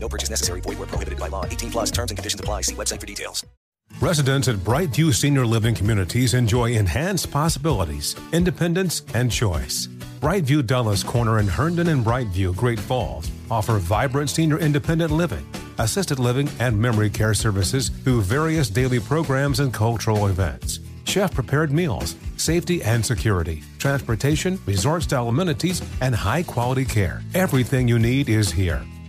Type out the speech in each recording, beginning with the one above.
No purchase necessary. Void where prohibited by law. 18 plus terms and conditions apply. See website for details. Residents at Brightview Senior Living Communities enjoy enhanced possibilities, independence, and choice. Brightview Dulles Corner in Herndon and Brightview, Great Falls, offer vibrant senior independent living, assisted living, and memory care services through various daily programs and cultural events. Chef prepared meals, safety and security, transportation, resort style amenities, and high quality care. Everything you need is here.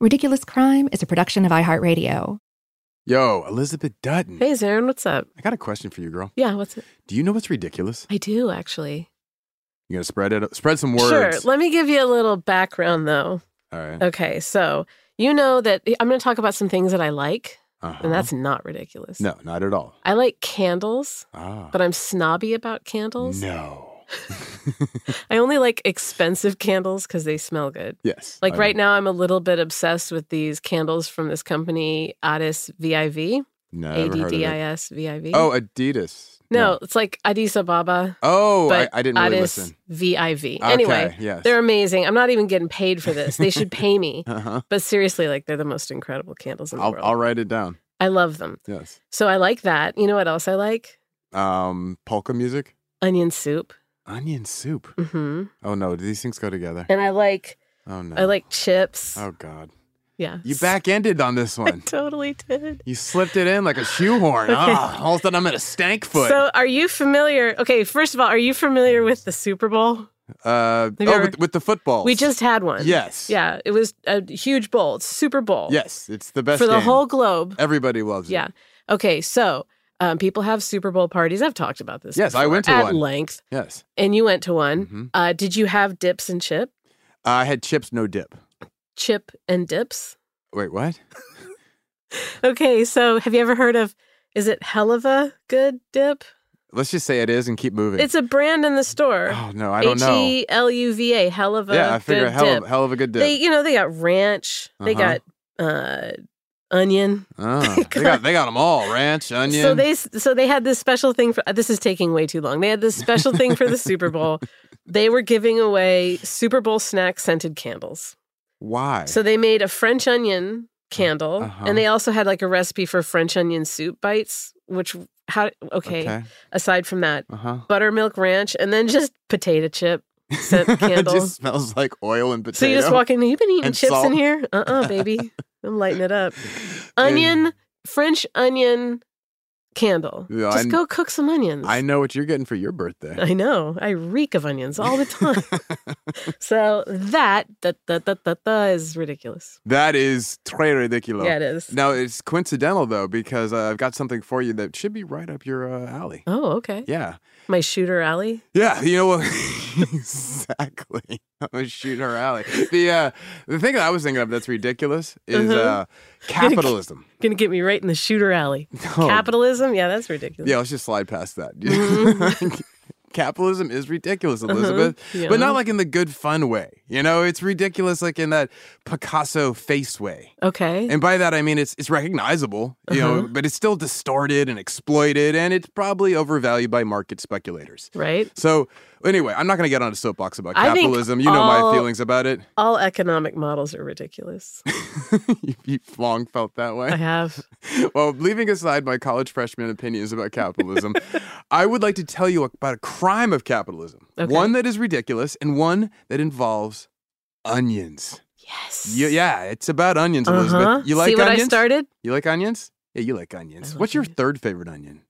Ridiculous Crime is a production of iHeartRadio. Yo, Elizabeth Dutton. Hey, Zaron, what's up? I got a question for you, girl. Yeah, what's it? Do you know what's ridiculous? I do actually. You gonna spread it. Spread some words. Sure. Let me give you a little background, though. All right. Okay, so you know that I'm going to talk about some things that I like, Uh-huh. and that's not ridiculous. no, not at all. I like candles, Ah. but I'm snobby about candles. No. I only like expensive candles because they smell good. Yes. Like I right know. now, I'm a little bit obsessed with these candles from this company, Addis VIV. No. A D D. I S V I V. Oh, Adidas. no, it's like Addis Ababa. Oh, I, I didn't really Addis listen. VIV. Okay, Anyway, yes. they're amazing. I'm not even getting paid for this. They should pay me. Uh-huh. But seriously, like they're the most incredible candles in the I'll, world. I'll write it down. I love them. Yes. So I like that. You know what else I like? Um, polka music, Onion soup. Onion soup. hmm Oh no, do these things go together? And I like Oh no. I like chips. Oh god. yeah. You back ended on this I one. totally did. You slipped it in like a shoehorn. Okay. Ah, all of a sudden I'm at a stank foot. So are you familiar? Okay, first of all, are you familiar with the Super Bowl? uh, oh, ever- with, with the football. We just had one. Yes. Yeah, it was a huge bowl. It's Super Bowl. Yes, it's the best For the game. whole globe. Everybody loves it. Yeah. Okay, so um, people have Super Bowl parties. I've talked about this. Yes, I went to at one. length, Yes. and you went to one. Mhm. Uh, did you have dips and chip? I had chips, no dip. Chip and dips. Wait, what? Okay, so have you ever heard of? Is it hell of a Good Dip? Let's just say it is and keep moving. It's a brand in the store. oh no, I don't know. H. E L U V A. Helva. Yeah, I figure hell Dip. of, hell of a good dip. They, you know, they got ranch. They Uh-huh. got uh, onion. Oh, they got they got them all: ranch, onion. So they so they had this special thing for this is taking way too long. They had this special thing for the Super Bowl. They were giving away Super Bowl snack scented candles. Why? So they made a French onion candle Uh-huh. and they also had like a recipe for French onion soup bites which how okay, Okay. aside from that Uh huh. buttermilk ranch and then just potato chip scent it candle. just smells like oil and potato. so you just walk in, you've been eating chips salt. in here? Uh-uh, baby. I'm lighting it up. Onion, French onion candle. Yeah, Just I- go cook some onions. I know what you're getting for your birthday. I know. I reek of onions all the time. so that that that that that, that is ridiculous. that is très ridiculous. Yeah, it is. Now it's coincidental though because uh, I've got something for you that should be right up your uh, alley. Oh, okay. Yeah, My shooter alley. yeah. You know what? exactly. I'm gonna shoot her alley. The uh, the thing that I was thinking of that's ridiculous is Uh-huh. uh, capitalism. Gonna get me right in the shooter alley. Oh. Capitalism? Yeah, that's ridiculous. Yeah, let's just slide past that. Mhm. Capitalism is ridiculous, Uh-huh. Elizabeth, Yeah. but not like in the good fun way. You know, it's ridiculous like in that Picasso face way. Okay. And by that I mean it's it's recognizable, you Uh-huh. know, but it's still distorted and exploited, and it's probably overvalued by market speculators. right? So anyway, I'm not going to get on a soapbox about I capitalism. You know all- my feelings about it. All economic models are ridiculous. You- You've long felt that way. I have. Well, leaving aside my college freshman opinions about capitalism, I would like to tell you about a crime of capitalism. Okay. One that is ridiculous and one that involves onions. Yes. You, yeah, it's about onions, Elizabeth. Uh-huh. You like See what onions? I started? You like onions? Yeah, you like onions. like What's your onions. third favorite onion?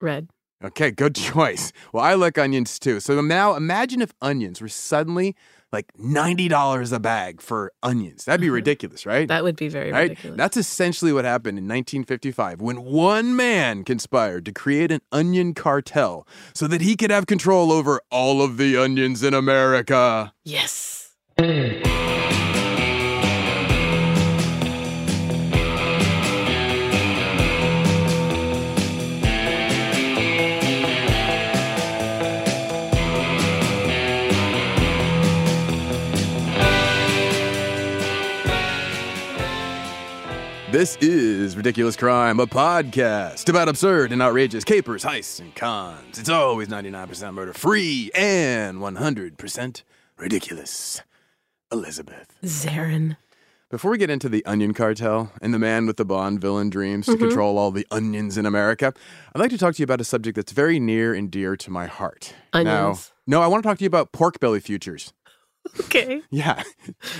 Red. Okay, good choice. Well, I like onions too. So now imagine if onions were suddenly like $90 a bag for onions. That'd be ridiculous, right? Mm-hmm. That would be very right? ridiculous. That's essentially what happened in 1955 when one man conspired to create an onion cartel so that he could have control over all of the onions in America. yes. This is Ridiculous Crime, a podcast about absurd and outrageous capers, heists, and cons. It's always 99% murder free and 100% ridiculous. Elizabeth. Zaron. Before we get into the onion cartel and the man with the Bond villain dreams to mm-hmm. control all the onions in America, I'd like to talk to you about a subject that's very near and dear to my heart. Onions. Now, no, I want to talk to you about pork belly futures. Okay. Yeah.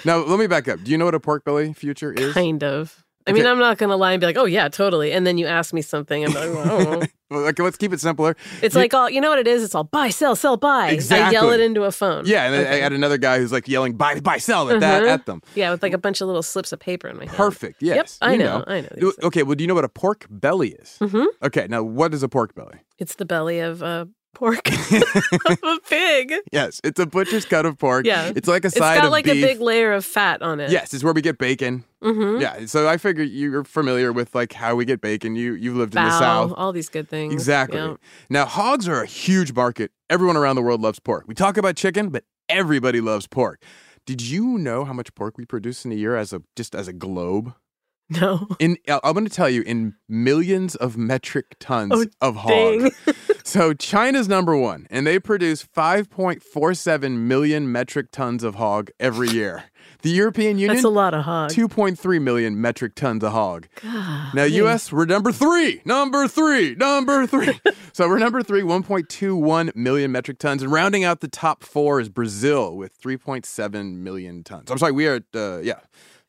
now, let me back up. Do you know what a pork belly future is? Kind of. I mean, Okay. I'm not going to lie and be like, oh, yeah, totally. And then you ask me something. I'm like, oh. Well, okay, let's keep it simpler. It's You- like, all you know what it is? It's all buy, sell, sell, buy. I yell it into a phone. Yeah, and then I had another guy who's like yelling "buy, buy, sell" at that Uh-huh. at them. Yeah, with like a bunch of little slips of paper in my hand. Perfect. Yes. I you know, I know things. Okay. Well, do you know what a pork belly is? Mhm. Okay. Now, what is a pork belly? It's the belly of a pork of a pig. Yes, it's a butcher's cut of pork. Yeah. It's like a It's side got of like beef. a big layer of fat on it. Yes, it's where we get bacon. Mm-hmm. Yeah. So I figure you're familiar with like how we get bacon. You you've lived in the South. all these good things. Exactly. Yeah. Now, hogs are a huge market. Everyone around the world loves pork. We talk about chicken, but everybody loves pork. Did you know how much pork we produce in a year as a just as a globe? No. In I- I'm going to tell you in millions of metric tons Oh, of hog. so China's number 1 and they produce 5.47 million metric tons of hog every year. The European Union That's a lot of hog. 2.3 million metric tons of hog. God. Now, US, we're number three, number three, number three. so we're number three, 1.21 million metric tons. And rounding out the top four is Brazil with 3.7 million tons. I'm sorry, we are, at, uh, yeah,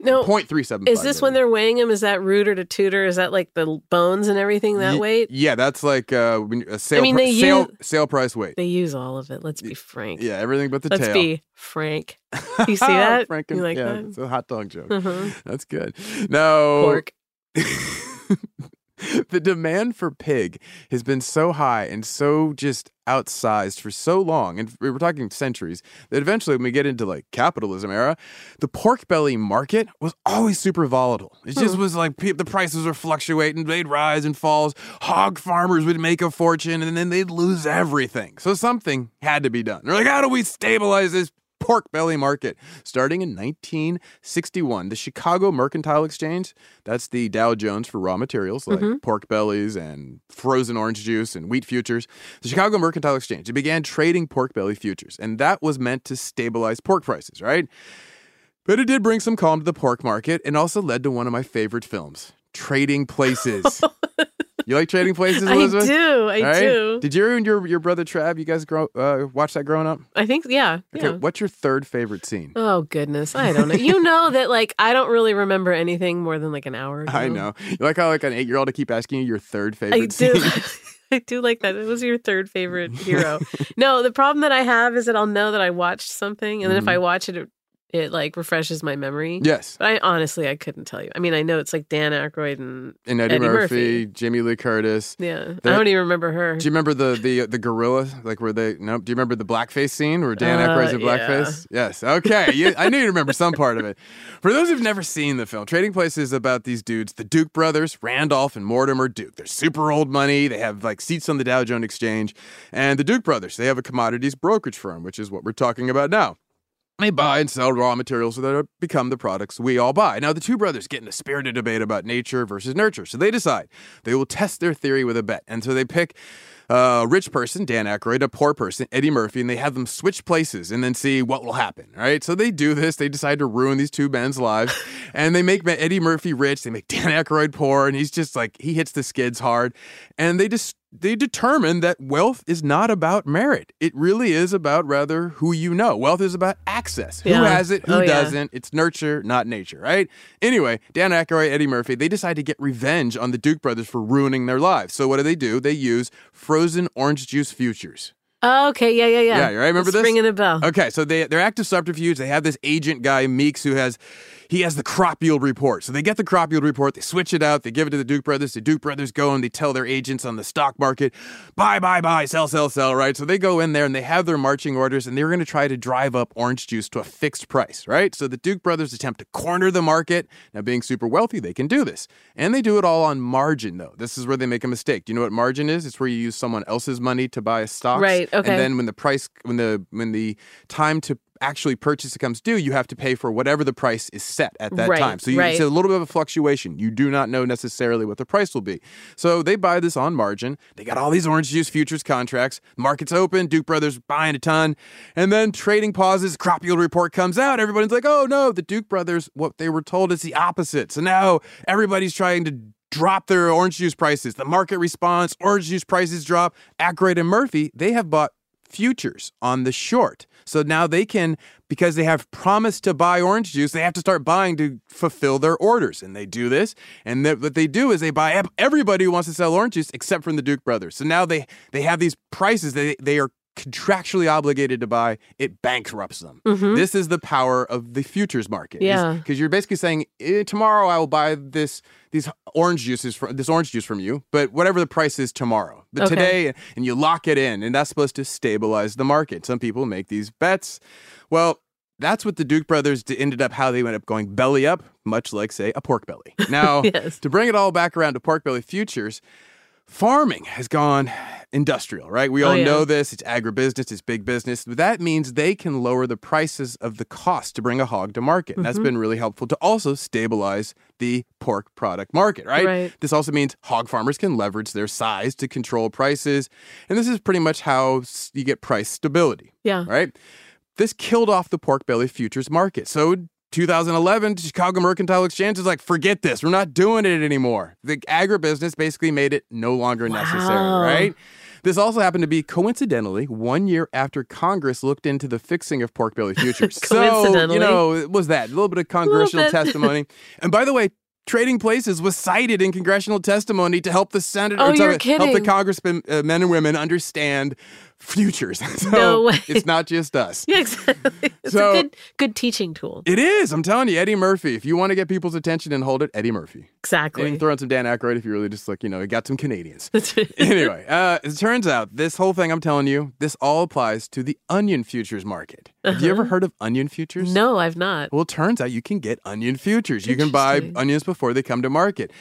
No. 0.375. Is this when they're weighing them? Is that rooter to tutor? Is that like the bones and everything that Ye- weight? Yeah, that's like uh, when- a sale, mean, pri- they sale, use- sale price weight. They use all of it. Let's be frank. yeah, everything but the Let's tail. be frank. You see that? Franken- you like yeah, that? It's a hot dog joke. Mhm. That's good. No. Pork. the demand for pig has been so high and so just outsized for so long, and we were talking centuries, that eventually when we get into like capitalism era, the pork belly market was always super volatile. It just hmm. was like the prices were fluctuating, they'd rise and falls. Hog farmers would make a fortune and then they'd lose everything. So something had to be done. They're like, how do we stabilize this pork belly market. Starting in 1961, the Chicago Mercantile Exchange, that's the Dow Jones for raw materials like mm-hmm. pork bellies and frozen orange juice and wheat futures. The Chicago Mercantile Exchange, it began trading pork belly futures, and that was meant to stabilize pork prices, right? But it did bring some calm to the pork market and also led to one of my favorite films, Trading Places. you like Trading Places, I Elizabeth? do. I right? do. Did you and your, your brother Trav, you guys grow uh, watch that growing up? I think, yeah. Okay, yeah. what's your third favorite scene? Oh goodness, I don't know. You know that like I don't really remember anything more than like an hour. Ago. I know. You like how like an eight year old to keep asking you your third favorite do. scene? I do I do like that. It was your third favorite hero. no, the problem that I have is that I'll know that I watched something, and then if I watch it, it, it like refreshes my memory. Yes. But I honestly, I couldn't tell you. I mean, I know it's like Dan Aykroyd and And Eddie, Eddie Murphy, Murphy. Jamie Lee Curtis. yeah, I don't even remember her. Do you remember the the the gorilla? Like where they nope. Do you remember the blackface scene where Dan Uh, Aykroyd's in yeah. blackface? Yes. Okay. You, I knew you remember some part of it. For those who've never seen the film, Trading Places is about these dudes, the Duke brothers, Randolph and Mortimer Duke. They're super old money. They have like seats on the Dow Jones Exchange, and the Duke brothers they have a commodities brokerage firm, which is what we're talking about now. They buy and sell raw materials that become the products we all buy. Now, the two brothers get in a spirited debate about nature versus nurture. So they decide they will test their theory with a bet. And so they pick a rich person, Dan Aykroyd, a poor person, Eddie Murphy, and they have them switch places and then see what will happen. Right? So they do this. They decide to ruin these two men's lives and they make Eddie Murphy rich. They make Dan Aykroyd poor. And he's just like, he hits the skids hard. And they just they determined that wealth is not about merit. It really is about rather who you know. Wealth is about access. Who has it? Who Oh, doesn't? It's nurture, not nature, right? Anyway, Dan Aykroyd, Eddie Murphy, they decide to get revenge on the Duke brothers for ruining their lives. So what do they do? They use frozen orange juice futures. Oh, okay, yeah, yeah, yeah. Yeah, right? Remember it's this? Ringing a bell. Okay, so they they're active subterfuge. They have this agent guy Meeks who has he has the crop yield report. So they get the crop yield report, they switch it out, they give it to the Duke brothers. The Duke brothers go and they tell their agents on the stock market, buy, buy, buy, sell, sell, sell, right? So they go in there and they have their marching orders and they're going to try to drive up orange juice to a fixed price, right? So the Duke brothers attempt to corner the market. Now, being super wealthy, they can do this. And they do it all on margin, though. This is where they make a mistake. Do you know what margin is? It's where you use someone else's money to buy a stock. Right, okay. And then when the price when the when the time to actually purchase it comes due, you have to pay for whatever the price is set at that Right, time. So you, right. it's a little bit of a fluctuation. You do not know necessarily what the price will be. So they buy this on margin. They got all these orange juice futures contracts. Market's open. Duke Brothers buying a ton, and then trading pauses. Crop yield report comes out. Everybody's like, "Oh no!" The Duke Brothers, what they were told is the opposite. So now everybody's trying to drop their orange juice prices. The market responds. Orange juice prices drop. Aykroyd and Murphy, they have bought futures on the short. So now they can, because they have promised to buy orange juice, they have to start buying to fulfill their orders. And they do this. And th- what they do is they buy ev- everybody who wants to sell orange juice except from the Duke brothers. So now they, they have these prices that they, they are contractually obligated to buy. It bankrupts them. This is the power of the futures market. Yeah. Because you're basically saying, eh, tomorrow I will buy this these orange juices from this orange juice from you, but whatever the price is tomorrow. But Okay. today, and you lock it in, and that's supposed to stabilize the market. Some people make these bets. Well, that's what the Duke brothers ended up how they went up going belly up, much like say a pork belly. Now, Yes. to bring it all back around to pork belly futures, farming has gone industrial, right? We Oh, all yeah. know this. It's agribusiness, it's big business. That means they can lower the prices of the cost to bring a hog to market. And that's Mm-hmm. been really helpful to also stabilize the pork product market, right? Right. This also means hog farmers can leverage their size to control prices. And this is pretty much how you get price stability Yeah. right? This killed off the pork belly futures market. So 2011, Chicago Mercantile Exchange is like, forget this. We're not doing it anymore. The agribusiness basically made it no longer necessary, right? This also happened to be coincidentally one year after Congress looked into the fixing of pork belly futures. so, Coincidentally. you know, it was that a little bit of congressional bit. testimony. and by the way, Trading Places was cited in congressional testimony to help the senator, Oh, or to help the congressmen, uh, men and women understand futures. so No way. It's not just us. Yeah, exactly. It's So- a good good teaching tool. It is. I'm telling you, Eddie Murphy. If you want to get people's attention and hold it, Eddie Murphy. Exactly. can throw in some Dan Aykroyd if you really just like, you know, you got some Canadians. Anyway, uh, it turns out this whole thing I'm telling you, this all applies to the onion futures market. Have you ever heard of onion futures? Uh-huh. No, I've not. Well, it turns out you can get onion futures. You can buy onions before they come to market,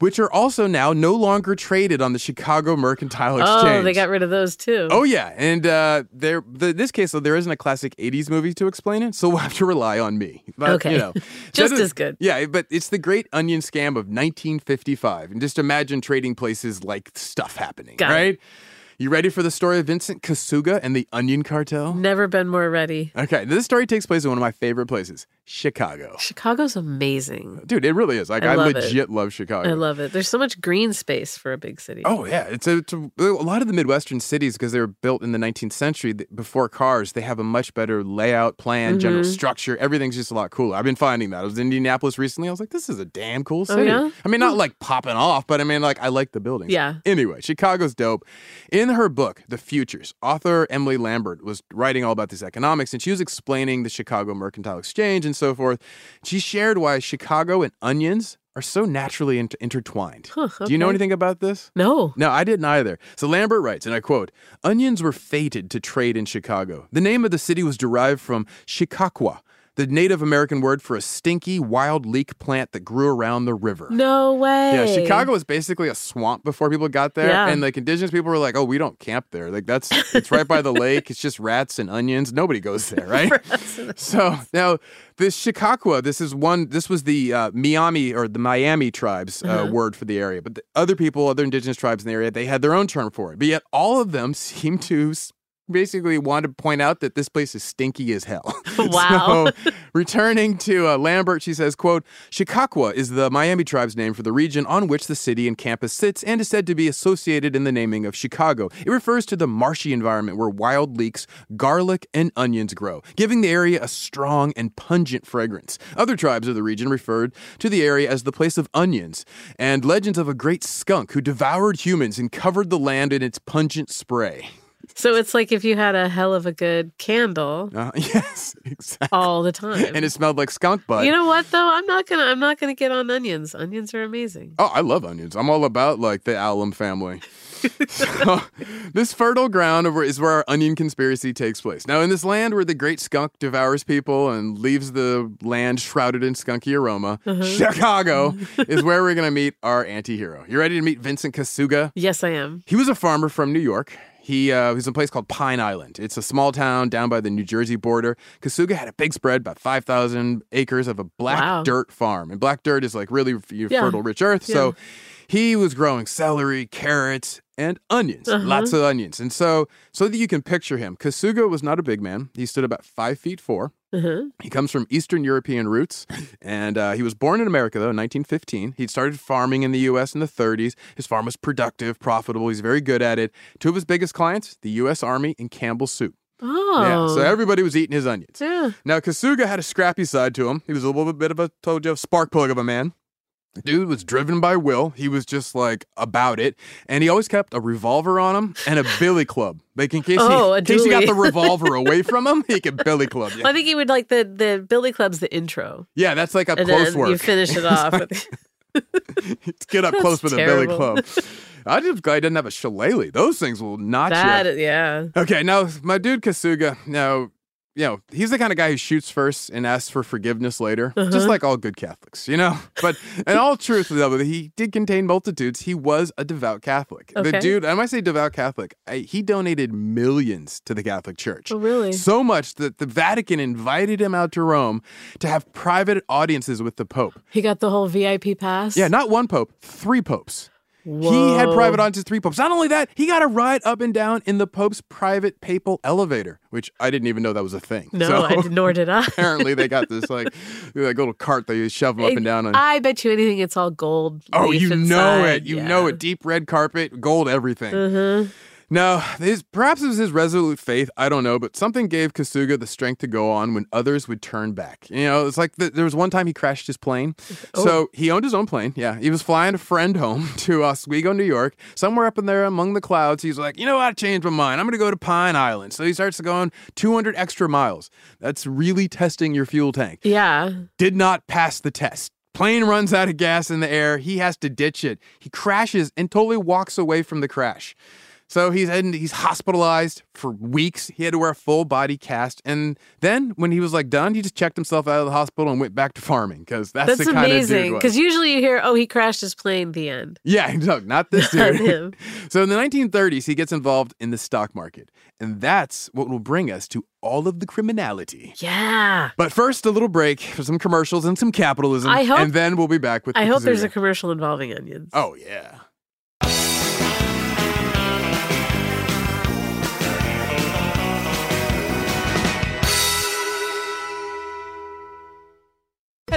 which are also now no longer traded on the Chicago Mercantile Exchange. Oh, they got rid of those too. Oh yeah, and uh, there, the, this case though, there isn't a classic '80s movie to explain it, so we'll have to rely on me. But, Okay. you know, Just as good. Yeah, but it's the Great Onion Scam of 1955, and just imagine trading places like stuff happening, Got it. You ready for the story of Vincent Kosuga and the Onion Cartel? Never been more ready. Okay, this story takes place in one of my favorite places, Chicago. Chicago's amazing. Dude, it really is. Like I I, love it. legit love Chicago. I love it. There's so much green space for a big city. Oh yeah, it's a, it's a, a lot of the Midwestern cities because they were built in the 19th century before cars. They have a much better layout, plan, general Mm-hmm. structure. Everything's just a lot cooler. I've been finding that. I was in Indianapolis recently. I was like, this is a damn cool Oh, city. yeah? I mean, not like popping off, but I mean, like I like the buildings. Yeah. Anyway, Chicago's dope. In her book, The Futures, author Emily Lambert was writing all about this economics, and she was explaining the Chicago Mercantile Exchange and so forth. She shared why Chicago and onions are so naturally inter- intertwined. Huh, Do you know anything about this? No. No, I didn't either. So Lambert writes, and I quote Onions were fated to trade in Chicago. The name of the city was derived from Chicaquah, the Native American word for a stinky, wild leek plant that grew around the river. No way. Yeah, Chicago was basically a swamp before people got there, Yeah. and like indigenous people were like, "Oh, we don't camp there. Like that's it's right by the lake. It's just rats and onions. Nobody goes there, right?" so now this Chicaquah, this is one. This was the uh, Miami or the Miami tribes uh, Uh-huh. word for the area, but the other people, other indigenous tribes in the area, they had their own term for it. But yet, all of them seem to basically wanted to point out that this place is stinky as hell. Wow. so, returning to uh, Lambert, she says, quote, Chicago is the Miami tribe's name for the region on which the city and campus sits and is said to be associated in the naming of Chicago. It refers to the marshy environment where wild leeks, garlic, and onions grow, giving the area a strong and pungent fragrance. Other tribes of the region referred to the area as the place of onions, and legends of a great skunk who devoured humans and covered the land in its pungent spray. So it's like if you had a hell of a good candle Uh, yes, exactly. all the time. And it smelled like skunk butt. you know what though? I'm not gonna I'm not gonna get on onions. Onions are amazing. Oh, I love onions. I'm all about like the allium family. so, this fertile ground is where our onion conspiracy takes place. Now, in this land where the great skunk devours people and leaves the land shrouded in skunky aroma, Chicago is where we're going to meet our anti-hero. You ready to meet Vincent Kosuga? Yes, I am. He was a farmer from New York. He uh, was in a place called Pine Island. It's a small town down by the New Jersey border. Kosuga had a big spread, about 5,000 acres of a black Wow. dirt farm. And black dirt is like really f- Yeah. fertile, rich earth. So he was growing celery, carrots, and onions. Uh-huh. Lots of onions. And so, so that you can picture him, Kosuga was not a big man. He stood about five feet four. Uh-huh. He comes from Eastern European roots, and uh, he was born in America, though, in 1915. He started farming in the U.S. in the 30s. His farm was productive, profitable. He's very good at it. Two of his biggest clients, the U.S. Army and Campbell's Soup. Oh. Yeah, so everybody was eating his onions. Yeah. Now, Kosuga had a scrappy side to him. He was a little bit of a, told you, spark plug of a man. Dude was driven by will. He was just like about it. And he always kept a revolver on him and a billy club. Like in case, Oh, he, in case he got the revolver away from him, he could billy club you. I think he would like the the Billy Club's the intro. Yeah, that's like a and close work. you finish it off with get up That's close with a billy club. I just glad he doesn't have a shillelagh. Those things will that. you. Yeah. Okay, now my dude Kosuga, now, you know, he's the kind of guy who shoots first and asks for forgiveness later, just Uh-huh. like all good Catholics, you know? But in all truth, though, he did contain multitudes. He was a devout Catholic. The dude, I might say devout Catholic, I, he donated millions to the Catholic Church. Oh, really? So much that the Vatican invited him out to Rome to have private audiences with the Pope. He got the whole VIP pass. Yeah, not one pope, three popes. He had Whoa. private audiences, three popes. Not only that, he got a ride up and down in the pope's private papal elevator, which I didn't even know that was a thing. No, So, I did, nor did I. apparently they got this like like little cart that you shove him up and down on. I bet you anything it's all gold. Oh, you know it. You know Yeah. it. Deep red carpet, gold everything. Mhm. No, his, perhaps it was his resolute faith. I don't know, but something gave Kosuga the strength to go on when others would turn back. You know, it's like the, there was one time he crashed his plane. Oh. So he owned his own plane. Yeah, he was flying a friend home to Oswego, New York. Somewhere up in there among the clouds, he's like, you know what? I changed my mind. I'm going to go to Pine Island. So he starts going 200 extra miles. That's really testing your fuel tank Yeah. did not pass the test. Plane runs out of gas in the air. He has to ditch it. He crashes and totally walks away from the crash. So he's in, he's hospitalized for weeks. He had to wear a full body cast, and then when he was like done, he just checked himself out of the hospital and went back to farming because that's, That's the kind of amazing. Because usually you hear, oh, he crashed his plane, the end. Yeah, no, not this Not dude. him. so in the 1930s, he gets involved in the stock market, and that's what will bring us to all of the criminality. Yeah. But first, a little break for some commercials and some capitalism, I hope- and then we'll be back with. I hope there's a commercial involving onions. Oh yeah.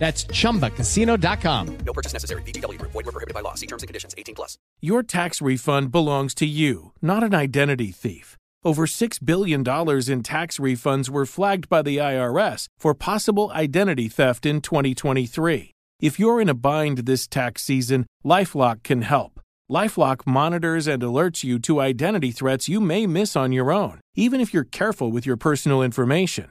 That's chumbacasino.com. No purchase necessary. VGW Group. Void were prohibited by law. See terms and conditions. 18 plus. Your tax refund belongs to you, not an identity thief. Over $6 billion in tax refunds were flagged by the IRS for possible identity theft in 2023. If you're in a bind this tax season, Lifelock can help. Lifelock monitors and alerts you to identity threats you may miss on your own, even if you're careful with your personal information.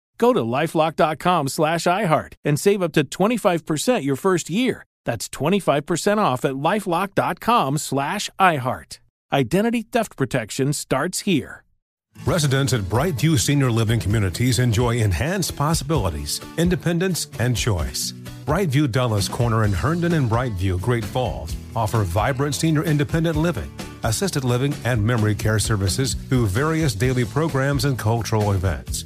Go to lifelock.com slash iHeart and save up to 25% your first year. That's 25% off at lifelock.com slash iHeart. Identity theft protection starts here. Residents at Brightview Senior Living Communities enjoy enhanced possibilities, independence, and choice. Brightview Dulles Corner in Herndon and Brightview, Great Falls, offer vibrant senior independent living, assisted living, and memory care services through various daily programs and cultural events.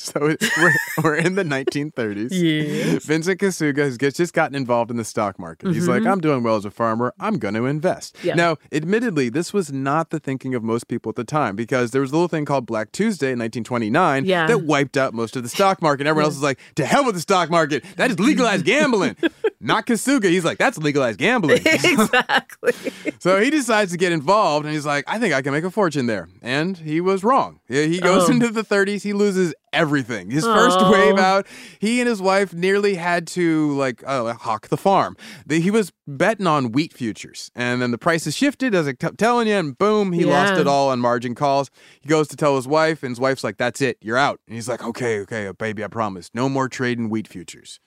So we're, we're in the 1930s. Yes. Vincent Kosuga has just gotten involved in the stock market. He's like, Mhm. I'm doing well as a farmer. I'm going to invest. Yeah. Now, admittedly, this was not the thinking of most people at the time because there was a little thing called Black Tuesday in 1929 Yeah. that wiped out most of the stock market. Everyone else was like, to hell with the stock market. That is legalized gambling. not Kosuga. He's like, that's legalized gambling. exactly. So he decides to get involved and he's like, I think I can make a fortune there. And he was wrong. He goes Oh. into the 30s, he loses everything. His first Oh. wave out, he and his wife nearly had to like uh, hawk the farm. The- he was betting on wheat futures. And then the prices shifted, as I kept telling you, and boom, he lost it all on margin calls. He goes to tell his wife, and his wife's like, That's it, you're out. And he's like, Okay, okay, baby, I promise. No more trading wheat futures.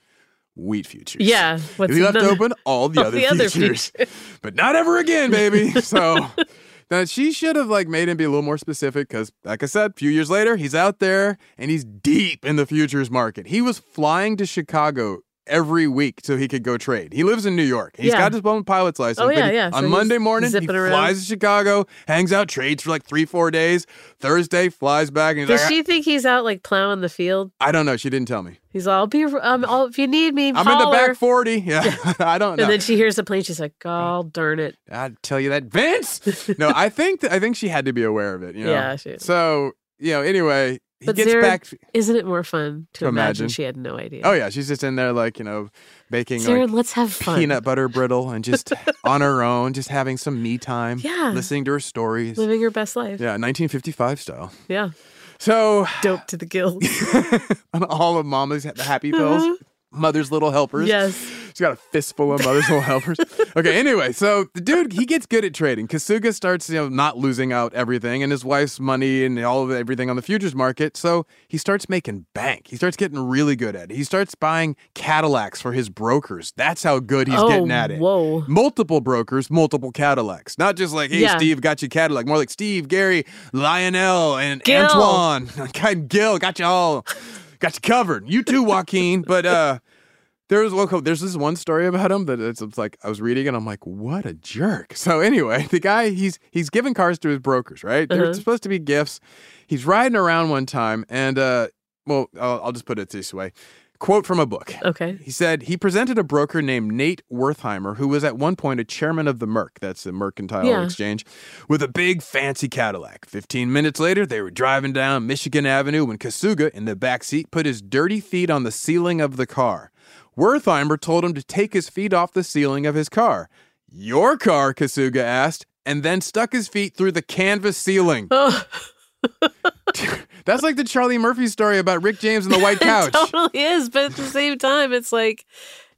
Wheat futures. Yeah. What's he left the- open all the all other the other futures, but not ever again, baby. So now she should have like made him be a little more specific because, like I said, a few years later, he's out there and he's deep in the futures market. He was flying to Chicago every week so he could go trade. He lives in New York. He's Yeah. got his own pilot's license. Oh, yeah, yeah. So On Monday morning, he zipping around. flies to Chicago, hangs out, trades for like three, four days. Thursday, flies back, Does like, she think he's out like plowing the field? I don't know. She didn't tell me. He's all, I'll be, um, if you need me, I'm in the back 40. Yeah, I don't know. And then she hears the plane. She's like, "Oh, darn it!" I'd tell you that, Vince. no, I think th- I think she had to be aware of it. You know? Yeah, she- So you know, anyway, he But gets back. isn't it more fun to, To imagine? imagine. she had no idea? Oh yeah, she's just in there like you know, baking Sarah, like let's have fun. peanut butter brittle and just on her own, just having some me time. Yeah. listening to her stories. living her best life. Yeah, 1955 style. Yeah, So dope to the gills. on all of Mama's ha- happy uh-huh. pills, Mother's Little Helpers. yes. She's got a fistful of Mother's Little Helpers. Okay, anyway, so the dude, he gets good at trading. Kosuga starts, you know, not losing out everything and his wife's money and all of everything on the futures market. So he starts making bank. He starts getting really good at it. He starts buying Cadillacs for his brokers. That's how good he's oh, getting at it. Whoa. Multiple brokers, multiple Cadillacs. Not just like, hey, Yeah. Steve, got you Cadillac. More like Steve, Gary, Lionel, and Gil. Antoine. Gil, got you all, got you covered. You too, Joaquin. But uh, there was well, there's this one story about him that it's, it's like I was reading and I'm like, what a jerk. So anyway, the guy he's he's giving cars to his brokers, right? They're Uh-huh. supposed to be gifts. He's riding around one time and uh, well, I'll, I'll just put it this way. Quote from a book. Okay. He said he presented a broker named Nate Wertheimer, who was at one point a chairman of the Merc, that's the Mercantile Yeah. Exchange, with a big fancy Cadillac. Fifteen minutes later, they were driving down Michigan Avenue when Kosuga, in the back seat, put his dirty feet on the ceiling of the car. Wertheimer told him to take his feet off the ceiling of his car. Your car, Kosuga asked, and then stuck his feet through the canvas ceiling. Oh, That's like the Charlie Murphy story about Rick James and the white couch. it totally is. But at the same time, it's like,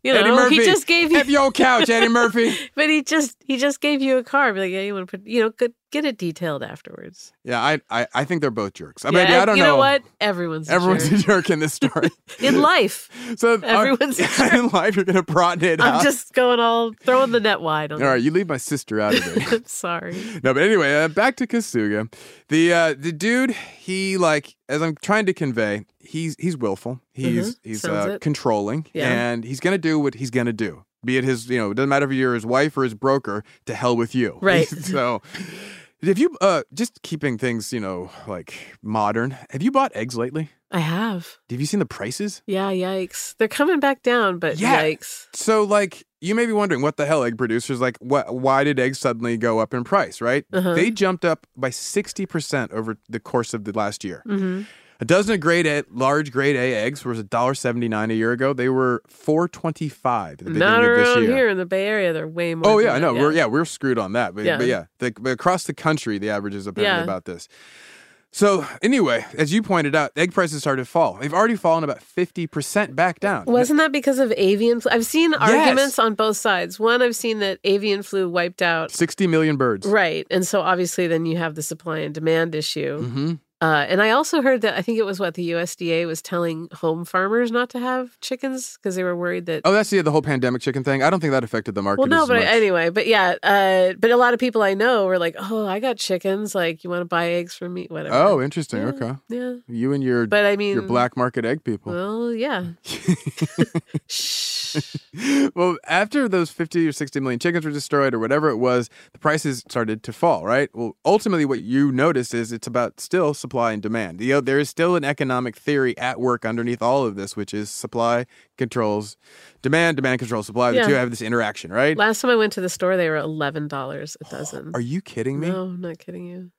you know, Eddie Murphy, he just gave you, your couch, Eddie Murphy. but he just he just gave you a car. Be like, yeah, you want to put, you know, get, get it detailed afterwards. Yeah, I, I I think they're both jerks. I yeah, mean, I don't you know. know what? Everyone's a Everyone's jerk. a jerk in this story. in life. so uh, Everyone's a jerk. in life. You're gonna broaden it I'm out. just going all throwing the net wide. On All right, you leave my sister out of it. I'm sorry. no, but anyway, uh, back to Kosuga. The uh, the dude, he like as I'm trying to convey, he's he's willful. He's Mhm, he's uh, controlling, Yeah. and he's gonna do what he's gonna do. Be it his, you know, it doesn't matter if you're his wife or his broker. To hell with you. Right. so. Have you uh just keeping things, you know, like modern? Have you bought eggs lately? I have. Have you seen the prices? Yeah, yikes. They're coming back down, but Yeah. yikes. So, like, you may be wondering what the hell egg producers like. What? Why did eggs suddenly go up in price? Right? Uh-huh. They jumped up by sixty percent over the course of the last year. hmm A dozen of grade A, large grade A eggs was $1.79 a year ago. They were four twenty five Not beginning of this around year. here in the Bay Area. They're way more. Oh yeah, I know. We're yeah, we're screwed on that. But Yeah. yeah, but yeah the, but across the country, the average is apparently Yeah. about this. So anyway, as you pointed out, egg prices started to fall. They've already fallen about fifty percent back down. Wasn't that because of avian flu? I've seen arguments on both sides. One, I've seen that avian flu wiped out. Sixty million birds. Right. And so obviously then you have the supply and demand issue. hmm Uh, and I also heard that I think it was what the USDA was telling home farmers not to have chickens because they were worried that. Oh, that's the the whole pandemic chicken thing. I don't think that affected the market. well, no, but much. anyway, but yeah, uh, but a lot of people I know were like, "Oh, I got chickens. Like, you want to buy eggs from me? Whatever." Oh, interesting. Yeah, Okay. Yeah, You and your but I mean, your black market egg people. Well, yeah. well, after those 50 or 60 million chickens were destroyed or whatever it was, the prices started to fall, right? Well, ultimately, what you notice is it's about still supply and demand. You uh, know, there is still an economic theory at work underneath all of this, which is supply controls demand, demand controls supply. The Yeah. two have this interaction, right? Last time I went to the store, they were eleven dollars a dozen. Are you kidding me? No, I'm not kidding you.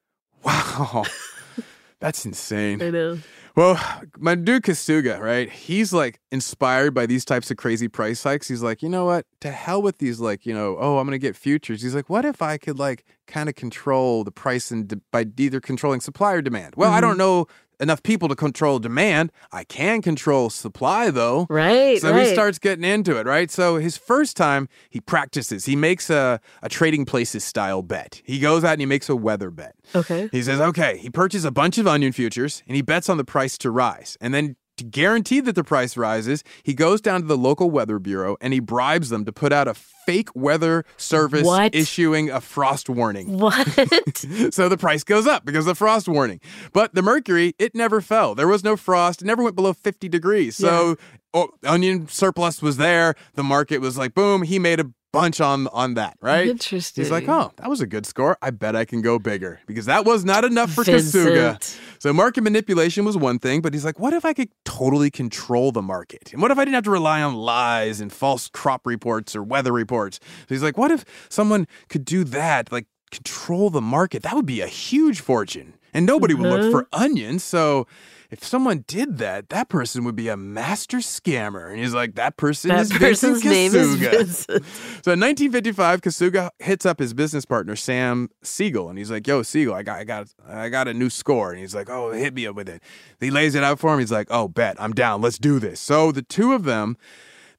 Wow. That's insane. I know. Well, my dude Kosuga, right? He's like inspired by these types of crazy price hikes. He's like, you know what? To hell with these, like, you know, oh, I'm going to get futures. He's like, what if I could like kind of control the price and de- by either controlling supply or demand? Well, I Mm-hmm. don't know enough people to control demand. I can control supply though. Right. So right. he starts getting into it, right? So his first time, he practices. He makes a, a trading places style bet. He goes out and he makes a weather bet. Okay. He says, okay, he purchases a bunch of onion futures and he bets on the price to rise. And then to guarantee that the price rises, he goes down to the local weather bureau and he bribes them to put out a fake weather service What? issuing a frost warning. What? so the price goes up because of the frost warning. But the mercury, it never fell. There was no frost. It never went below 50 degrees. So oh, onion surplus was there. The market was like, boom, he made a bunch on on that, right? Interesting. He's like, oh, that was a good score. I bet I can go bigger because that was not enough for Kosuga. So market manipulation was one thing, but he's like, what if I could totally control the market? And what if I didn't have to rely on lies and false crop reports or weather reports? So he's like, what if someone could do that, like control the market? That would be a huge fortune. And nobody would look uh-huh. for onions. So if someone did that, that person would be a master scammer. And he's like, that person That is Vincent person's name is Kosuga. Vincent. So in 1955, Kosuga hits up his business partner Sam Siegel, and he's like, "Yo, Siegel, I got, I got, I got a new score." And he's like, "Oh, hit me up with it." He lays it out for him. He's like, "Oh, bet, I'm down. Let's do this." So the two of them,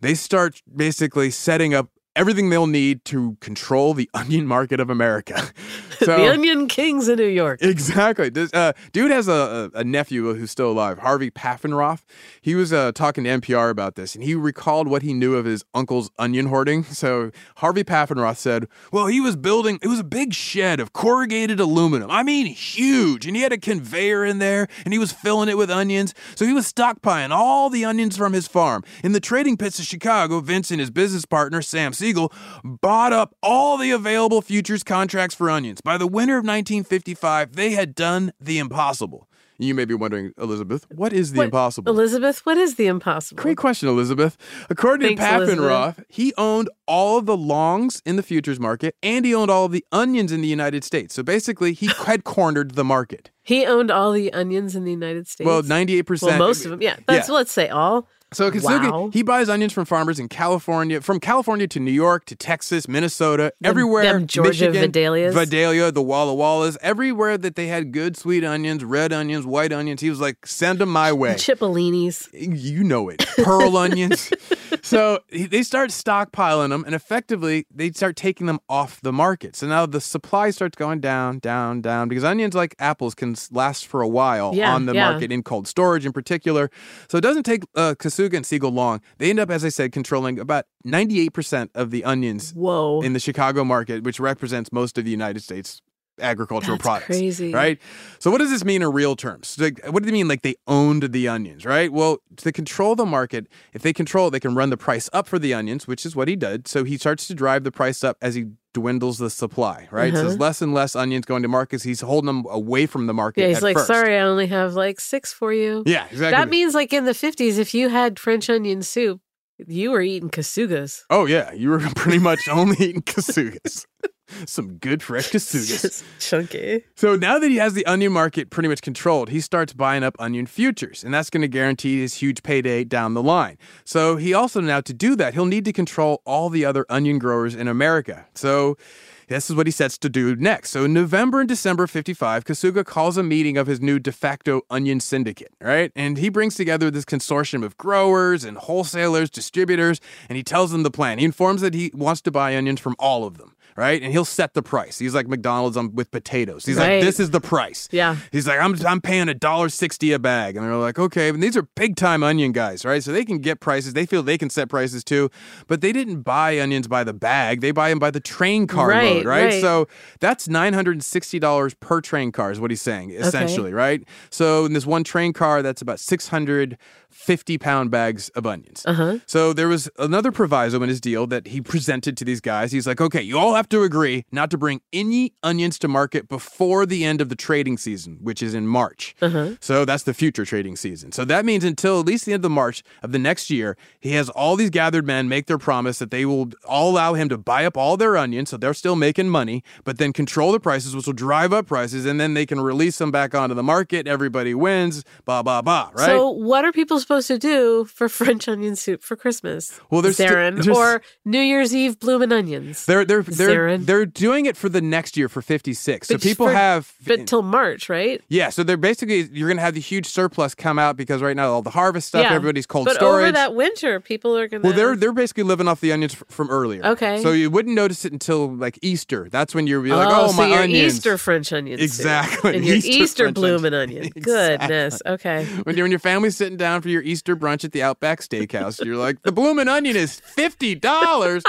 they start basically setting up everything they'll need to control the onion market of America. So, the Onion Kings in New York. Exactly. This, uh, dude has a, a, nephew who's still alive, Harvey Paffenroth. He was uh, talking to NPR about this, and he recalled what he knew of his uncle's onion hoarding. So Harvey Paffenroth said, "Well, he was building. It was a big shed of corrugated aluminum. I mean, huge, and he had a conveyor in there, and he was filling it with onions. So he was stockpiling all the onions from his farm. In the trading pits of Chicago, Vince and his business partner Sam Siegel bought up all the available futures contracts for onions. By the winter of 1955, they had done the impossible." You may be wondering, Elizabeth, what is the What- impossible? Elizabeth, what is the impossible? Great question, Elizabeth. According Thanks, to Paffenroth, Elizabeth. he owned all of the longs in the futures market and he owned all of the onions in the United States. So basically, he had cornered the market. He owned all the onions in the United States. Well, 98%. Well, most of them. Yeah. That's Yeah. let's say all. So Kosuga, Wow. he buys onions from farmers in California, from California to New York to Texas, Minnesota, everywhere. them Georgia Michigan, Vidalias. Vidalia, the Walla Wallas, everywhere that they had good sweet onions, red onions, white onions. He was like, send them my way. Cipollinis. You know it. Pearl onions. So they start stockpiling them, and effectively they start taking them off the market. So now the supply starts going down, down, down, because onions, like apples, can last for a while Yeah, on the yeah. market in cold storage, in particular. So it doesn't take uh, Kosuga and Siegel long. They end up, as I said, controlling about ninety-eight percent of the onions Whoa. in the Chicago market, which represents most of the United States agricultural That's products. crazy. Right? So what does this mean in real terms? Like, what do they mean like they owned the onions, right? Well, to control the market, if they control it, they can run the price up for the onions, which is what he did. So he starts to drive the price up as he dwindles the supply, right? So Uh-huh. there's less and less onions going to markets. He's holding them away from the market. Yeah, he's like, first. sorry, I only have like six for you. Yeah, exactly. That means like in the 50s, if you had French onion soup, you were eating kosugas. Oh yeah, you were pretty much only eating kosugas. Some good fresh kosugas. Chunky. So now that he has the onion market pretty much controlled, he starts buying up onion futures, and that's going to guarantee his huge payday down the line. So he also now to do that, he'll need to control all the other onion growers in America. So this is what he sets to do next. So in November and December 55, Kosuga calls a meeting of his new de facto onion syndicate, right? And he brings together this consortium of growers and wholesalers, distributors, and he tells them the plan. He informs that he wants to buy onions from all of them. Right, and he'll set the price. He's like McDonald's on, with potatoes. He's Right. like, "This is the price." Yeah. He's like, I'm I'm paying a dollar sixty a bag, and they're like, okay, And these are big time onion guys, right? So they can get prices. They feel they can set prices too, but they didn't buy onions by the bag. They buy them by the train car Right, load, right? right. So that's nine hundred and sixty dollars per train car is what he's saying essentially, right? So in this one train car, that's about six hundred fifty pound bags of onions. Uh-huh. So there was another proviso in his deal that he presented to these guys. He's like, okay, you all have to agree not to bring any onions to market before the end of the trading season, which is in March. Uh-huh. So that's the future trading season. So that means until at least the end of March of the next year, he has all these gathered men make their promise that they will all allow him to buy up all their onions. So they're still making money, but then control the prices, which will drive up prices, and then they can release them back onto the market. Everybody wins, blah, blah, blah, right? So, what are people supposed to do for French onion soup for Christmas? Well, there's Zaron, there's- or New Year's Eve bloomin' onions. They're they're they're Zaron. they're doing it for the next year for 56. So But just people for- have but till March, right? yeah, so they're basically you're going to have the huge surplus come out because right now all the harvest stuff yeah. everybody's cold but storage. over that winter, people are gonna. well, they're they're basically living off the onions f- from earlier. Okay. So you wouldn't notice it until like Easter. That's when you're be like, oh, oh, so my onions. Easter French onions, Exactly. and your Easter Easter, French bloomin' onion. onion. Goodness, okay. when, you're, when your family's sitting down for your Easter brunch at the Outback Steakhouse, you're like, the bloomin' onion is fifty dollars.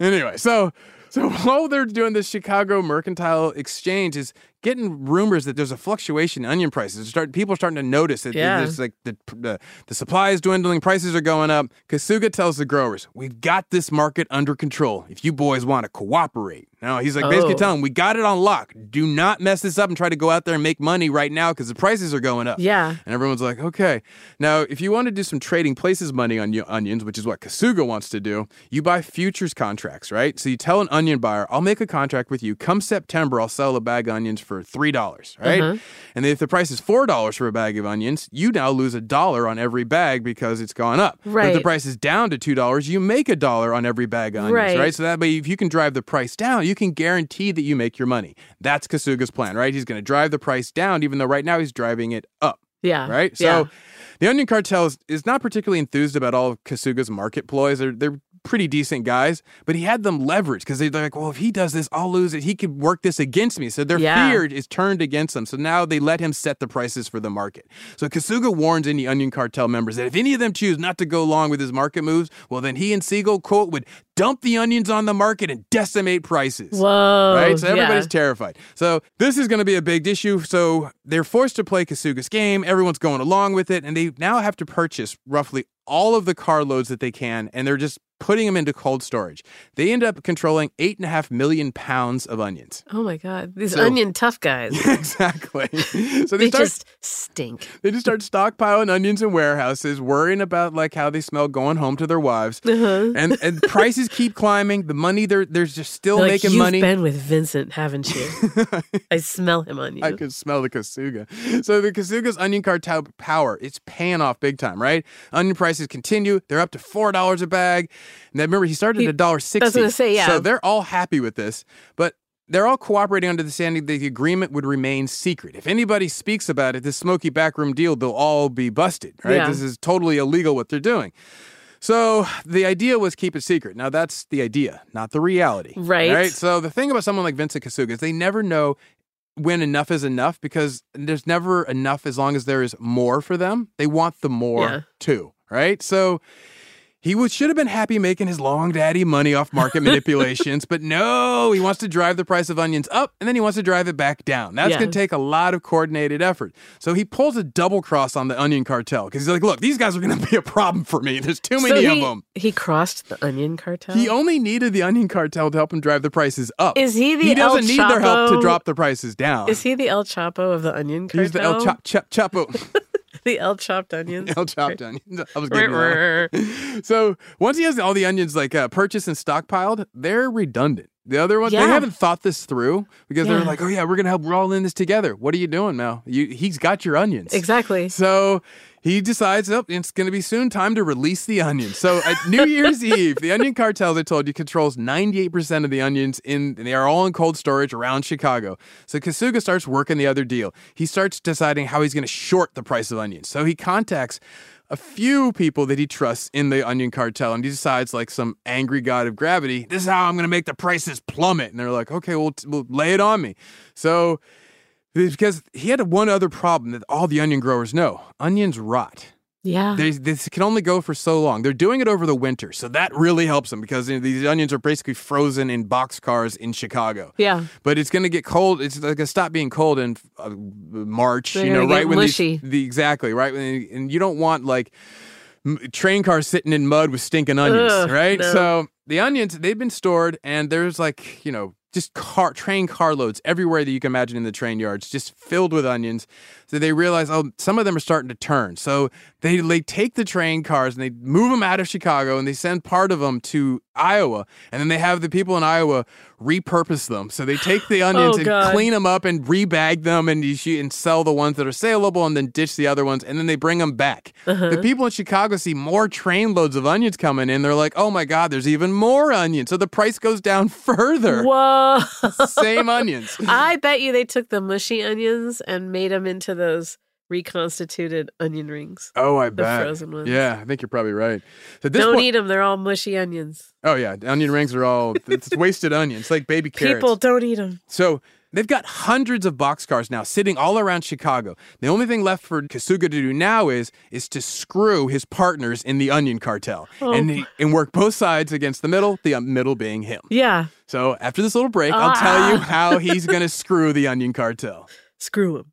anyway, so so while they're doing this Chicago Mercantile Exchange is getting rumors that there's a fluctuation in onion prices. Start people are starting to notice that Yeah. there's like the, the the supply is dwindling, prices are going up. Kosuga tells the growers, "We've got this market under control. If you boys want to cooperate." No, he's like basically Oh. telling them, "We got it on lock. Do not mess this up and try to go out there and make money right now because the prices are going up." Yeah. And everyone's like, okay. Now, if you want to do some trading places money on your onions, which is what Kosuga wants to do, you buy futures contracts, right? So you tell an onion buyer, I'll make a contract with you. Come September, I'll sell a bag of onions for $3, right? Uh-huh. And if the price is $4 for a bag of onions, you now lose a dollar on every bag because it's gone up. But if the price is down to $2, you make a dollar on every bag of onions, Right. right? So that way, if you can drive the price down, you can guarantee that you make your money. That's Kosuga's plan, right? He's going to drive the price down, even though right now he's driving it up Yeah. right? So Yeah. the Onion Cartel is, is not particularly enthused about all of Kosuga's market ploys. They're, they're pretty decent guys, but he had them leveraged because they're like, well, if he does this, I'll lose it. He could work this against me. So their Yeah. fear is turned against them. So now they let him set the prices for the market. So Kosuga warns any Onion Cartel members that if any of them choose not to go along with his market moves, well, then he and Siegel, quote, would dump the onions on the market and decimate prices. Whoa. Right? So everybody's yeah. terrified. So this is going to be a big issue. So they're forced to play Kosuga's game. Everyone's going along with it. And they now have to purchase roughly all of the carloads that they can. And they're just putting them into cold storage. They end up controlling eight and a half million pounds of onions. Oh my God. These So- onion tough guys. exactly. So they, they start just stink. they just start stockpiling onions in warehouses, worrying about like how they smell going home to their wives. Uh-huh. And and prices keep climbing. The money they're they're just still Like, making You've money. been with Vincent, haven't you? I smell him on you. I could smell the Kosuga. So the Kosuga's onion cartel power, it's paying off big time, right? Onion prices continue. They're up to four dollars a bag. And then remember, he started He- at a dollar sixty. I was gonna say, yeah. So they're all happy with this, but they're all cooperating under the standing that the agreement would remain secret. If anybody speaks about it, this smoky backroom deal, they'll all be busted, right? Yeah. This is totally illegal what they're doing. So the idea was keep it secret. Now that's the idea, not the reality. Right. Right. So the thing about someone like Vincent Kosuga is they never know when enough is enough because there's never enough as long as there is more for them. They want the more Yeah. too. Right. So He would, should have been happy making his long daddy money off market manipulations, but no, he wants to drive the price of onions up and then he wants to drive it back down. That's Yeah. going to take a lot of coordinated effort. So he pulls a double cross on the onion cartel because he's like, look, these guys are going to be a problem for me. There's too So many he, of them. He crossed the onion cartel. He only needed the onion cartel to help him drive the prices up. Is he the He doesn't El need their help to drop the prices down. Is he the El Chapo of the onion cartel? He's the El Chop Chapo. the El chopped onions. El chopped onions. I was getting that one. So once he has all the onions like uh, purchased and stockpiled, they're redundant. The other ones, they haven't thought this through because they're like, oh yeah, we're gonna help roll in this together. What are you doing, Mel? You, he's got your onions. Exactly. So he decides, oh, it's going to be soon time to release the onions. So at New Year's Eve, the onion cartel, they told you, controls 98% of the onions in, and they are all in cold storage around Chicago. So Kosuga starts working the other deal. He starts deciding how he's going to short the price of onions. So he contacts a few people that he trusts in the onion cartel and he decides like some angry god of gravity this is how i'm going to make the prices plummet and they're like okay well, t- well lay it on me so because he had one other problem that all the onion growers know onions rot Yeah. they, this can only go for so long. They're doing it over the winter, so that really helps them because you know, these onions are basically frozen in boxcars in Chicago. Yeah. But it's going to get cold. It's going to stop being cold in uh, March. They're you know, right when these- the exactly right, when, and you don't want like m- train cars sitting in mud with stinking onions, Ugh, right? no. So the onions they've been stored, and there's like you know just car train carloads everywhere that you can imagine in the train yards, just filled with onions. So they realize, oh, some of them are starting to turn. So they they take the train cars and they move them out of Chicago and they send part of them to Iowa, and then they have the people in Iowa repurpose them. So they take the onions Oh, and clean them up and rebag them and you and sell the ones that are saleable and then ditch the other ones and then they bring them back. Uh-huh. The people in Chicago see more trainloads of onions coming in. They're like, oh my God, there's even more onions. So the price goes down further. Whoa. Same onions. I bet you they took the mushy onions and made them into those reconstituted onion rings. Oh, I The bet. frozen ones. Yeah, I think you're probably right. So this Don't point- eat them. They're all mushy onions. Oh yeah, onion rings are all it's wasted onions, It's like baby carrots. People don't eat them. So they've got hundreds of boxcars now sitting all around Chicago. The only thing left for Kosuga to do now is is to screw his partners in the onion cartel Oh. and he, and work both sides against the middle. The uh, middle being him. Yeah. So after this little break, I'll tell you Ah. how he's gonna screw the onion cartel. Screw them.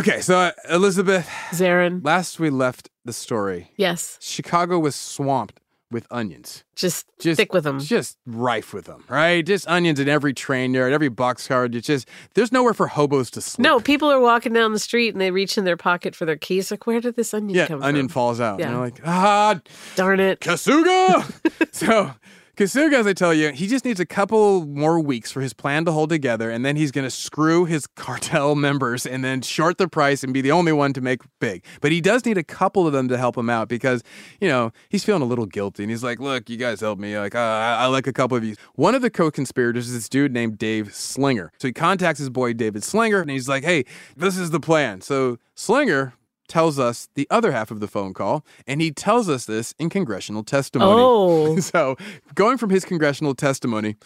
Okay, so uh, Elizabeth, Zaron. last we left the story, Yes. Chicago was swamped with onions. Just, Just stick with them. Just rife with them, right? Just onions in every train yard, every boxcar. It's just there's nowhere for hobos to sleep. No, people are walking down the street and they reach in their pocket for their keys. Like, where did this onion yeah, come onion from? falls out. Yeah. And they're like, ah, Darn it. Kosuga. so Kosuga, as I tell you, he just needs a couple more weeks for his plan to hold together, and then he's going to screw his cartel members and then short the price and be the only one to make big. But he does need a couple of them to help him out because, you know, he's feeling a little guilty. And he's like, look, you guys help me. Like, uh, I, I like a couple of you. One of the co conspirators is this dude named Dave Slinger. So he contacts his boy, David Slinger, and he's like, hey, this is the plan. So Slinger tells us the other half of the phone call, and he tells us this in congressional testimony. Oh. so, going from his congressional testimony,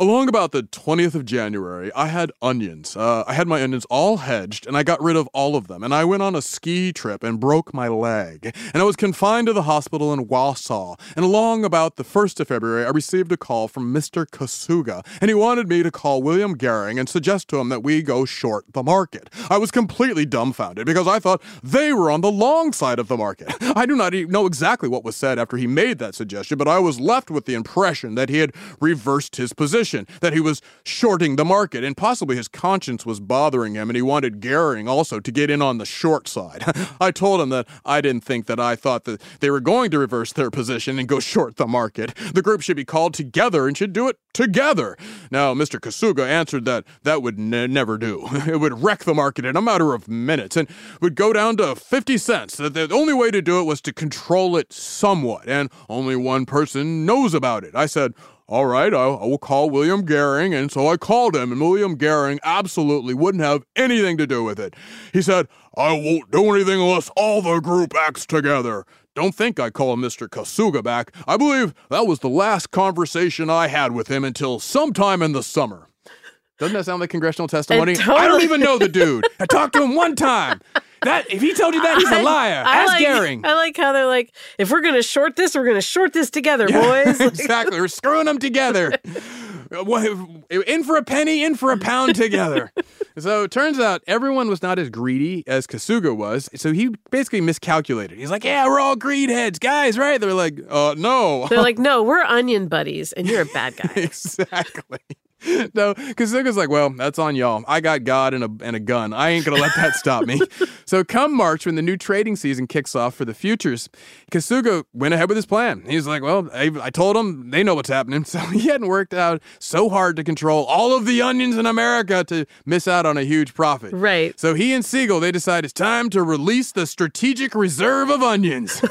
Along about the 20th of January, I had onions. Uh, I had my onions all hedged, and I got rid of all of them. And I went on a ski trip and broke my leg. And I was confined to the hospital in Wausau. And along about the 1st of February, I received a call from Mr. Kosuga, and he wanted me to call William Gehring and suggest to him that we go short the market. I was completely dumbfounded because I thought they were on the long side of the market. I do not know exactly what was said after he made that suggestion, but I was left with the impression that he had reversed his position, that he was shorting the market, and possibly his conscience was bothering him, and he wanted Gehring also to get in on the short side. I told him that I didn't think that I thought that they were going to reverse their position and go short the market. The group should be called together and should do it together. Now, Mr. Kosuga answered that that would ne- never do. It would wreck the market in a matter of minutes and would go down to 50 cents. That the only way to do it was to control it somewhat, and only one person knows about it. I said, all right, I, I will call William Gehring. And so I called him, and William Gehring absolutely wouldn't have anything to do with it. He said, I won't do anything unless all the group acts together. Don't think I call Mr. Kosuga back. I believe that was the last conversation I had with him until sometime in the summer. Doesn't that sound like congressional testimony? I don't even know the dude. I talked to him one time. That if he told you that, he's a liar. I Ask like, Gehring. I like how they're like, if we're gonna short this, we're gonna short this together, boys. Like, exactly. We're screwing them together. In for a penny, in for a pound together. so it turns out everyone was not as greedy as Kosuga was. So he basically miscalculated. He's like, yeah, we're all greed heads, guys, right? They're like, uh, no. they're like, no, we're onion buddies, and you're a bad guy. exactly. No, because Kosuga's like, well, that's on y'all. I got God and a, and a gun. I ain't going to let that stop me. so, come March, when the new trading season kicks off for the futures, Kosuga went ahead with his plan. He's like, well, I, I told them they know what's happening. So, he hadn't worked out so hard to control all of the onions in America to miss out on a huge profit. Right. So, he and Siegel, they decide it's time to release the strategic reserve of onions.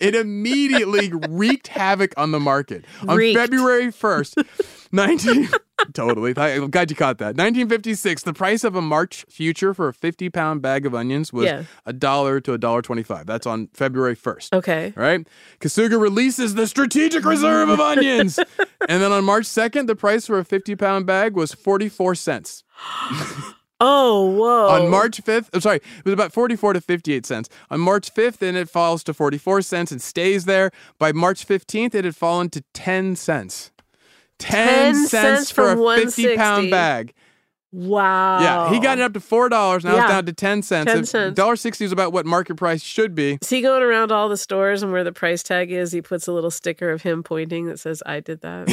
it immediately wreaked havoc on the market. On Wreaked. February 1st, 19 Totally. I'm glad you caught that. 1956, the price of a March future for a 50 pound bag of onions was Yeah. a dollar to a dollar 25. That's on February 1st. Okay. Right? Kosuga releases the strategic reserve of onions. and then on March 2nd, the price for a 50 pound bag was 44 cents. Oh, whoa. On March 5th, I'm sorry, it was about 44 to 58 cents. On March 5th, then it falls to 44 cents and stays there. By March 15th, it had fallen to 10 cents. 10, 10 cents, for a 50 pound bag. Wow. Yeah, he got it up to $4. Now it's down to 10 cents. 10 If cents. $1.60 is about what market price should be. Is he going around all the stores and where the price tag is, he puts a little sticker of him pointing that says, I did that?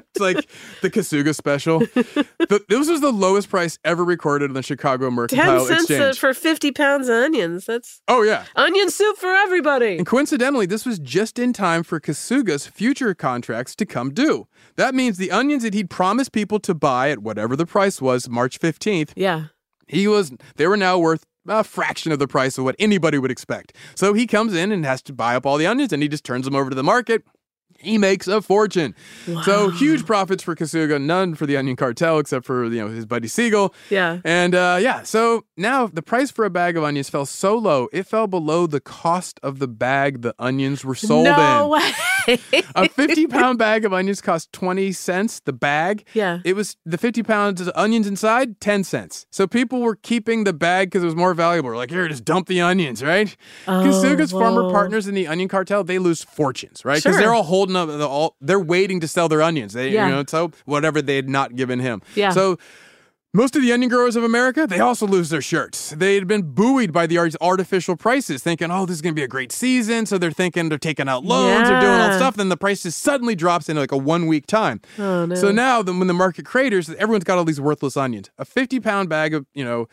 It's like the Kosuga special. the, this was the lowest price ever recorded in the Chicago 10 Mercantile cents uh, Exchange. for 50 pounds of onions. That's oh, yeah. onion soup for everybody. And coincidentally, this was just in time for Kosuga's future contracts to come due. That means the onions that he'd promised people to buy at whatever the price was, March 15th, Yeah. he was they were now worth a fraction of the price of what anybody would expect. So he comes in and has to buy up all the onions and he just turns them over to the market. He makes a fortune. So huge profits for Kosuga, none for the onion cartel except for you know his buddy Siegel. Yeah. And uh, yeah, so now the price for a bag of onions fell so low, it fell below the cost of the bag the onions were sold no in. way. A 50 pound bag of onions cost 20 cents, the bag. Yeah. It was the 50 pounds of onions inside, 10 cents. So people were keeping the bag because it was more valuable. Like, here, just dump the onions, right? Kosuga's former partners in the onion cartel, they lose fortunes, right? Because Sure. they're all holding up, the, all, they're waiting to sell their onions. They, Yeah. you know, so whatever they had not given him. Yeah. So most of the onion growers of America, they also lose their shirts. They had been buoyed by the artificial prices, thinking, oh, this is going to be a great season. So they're thinking they're taking out loans, they're doing all stuff. Then the prices suddenly drops in like a one week time. Oh, no. So now, the, when the market craters, everyone's got all these worthless onions. A 50 pound bag of, you know,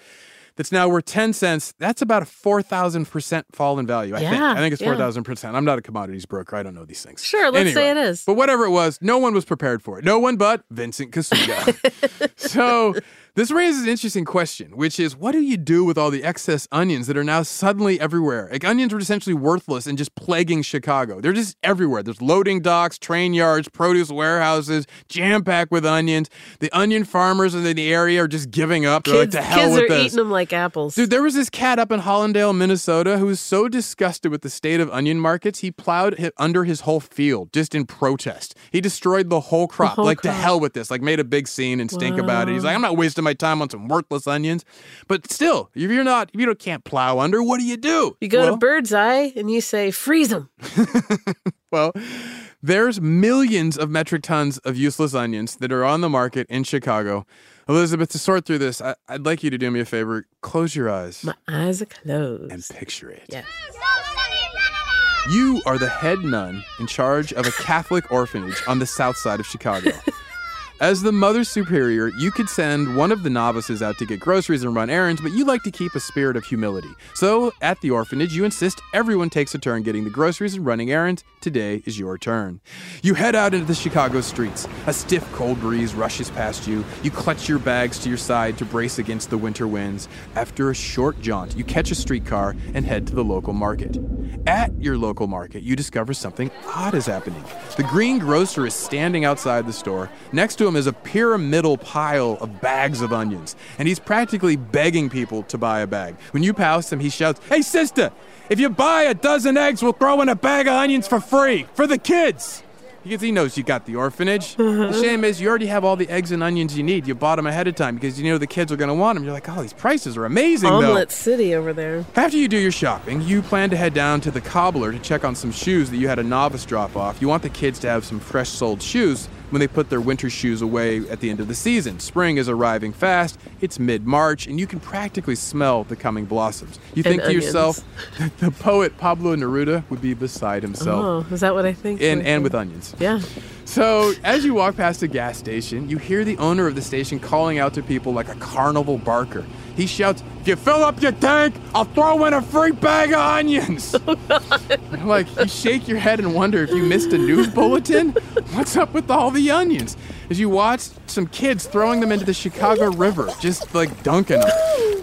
that's now worth 10 cents, that's about a 4,000% fall in value, I think. I think it's 4,000%. I'm not a commodities broker. I don't know these things. Sure, let's say it is. But whatever it was, no one was prepared for it. No one but Vincent Kosuga. so this raises an interesting question, which is what do you do with all the excess onions that are now suddenly everywhere? Like onions were essentially worthless and just plaguing Chicago. They're just everywhere. There's loading docks, train yards, produce warehouses, jam packed with onions. The onion farmers in the area are just giving up. They're Kids, like, to hell kids with are this. eating them like apples. Dude, there was this cat up in Hollandale, Minnesota, who was so disgusted with the state of onion markets, he plowed under his whole field just in protest. He destroyed the whole crop. whole like, to hell with this. Like, made a big scene and stink about it. He's like, I'm not wasting my time on some worthless onions. But still, if you're not, if you don't, can't plow under, what do you do? You go Well- to Bird's Eye and you say, freeze them. Well, there's millions of metric tons of useless onions that are on the market in Chicago. Elizabeth, to sort through this, I- I'd like you to do me a favor. Close your eyes My eyes are closed. and picture it. Yeah. You are the head nun in charge of a Catholic orphanage on the south side of Chicago. As the Mother Superior, you could send one of the novices out to get groceries and run errands, but you like to keep a spirit of humility. So, at the orphanage, you insist everyone takes a turn getting the groceries and running errands. Today is your turn. You head out into the Chicago streets. A stiff cold breeze rushes past you. You clutch your bags to your side to brace against the winter winds. After a short jaunt, you catch a streetcar and head to the local market. At your local market, you discover something odd is happening. The green grocer is standing outside the store. Next to him is a pyramidal pile of bags of onions, and he's practically begging people to buy a bag. When you pass him, he shouts, Hey, sister, if you buy a dozen eggs, we'll throw in a bag of onions for free for the kids. Because he knows you got the orphanage. The shame is you already have all the eggs and onions you need. You bought them ahead of time because you know the kids are going to want them. You're like, oh, these prices are amazing, though. Omelet City over there. After you do your shopping, you plan to head down to the cobbler to check on some shoes that you had a novice drop off. You want the kids to have some fresh soled shoes when they put their winter shoes away at the end of the season. Spring is arriving fast, it's mid March, and you can practically smell the coming blossoms. You And think to yourself, that the poet Pablo Neruda would be beside himself. Oh, is that what I think? And, and with onions. Yeah. So, as you walk past a gas station, you hear the owner of the station calling out to people like a carnival barker. He shouts, If you fill up your tank, I'll throw in a free bag of onions. Oh, like, you shake your head and wonder if you missed a news bulletin? What's up with all the onions? As you watch some kids throwing them into the Chicago River, just like dunking them.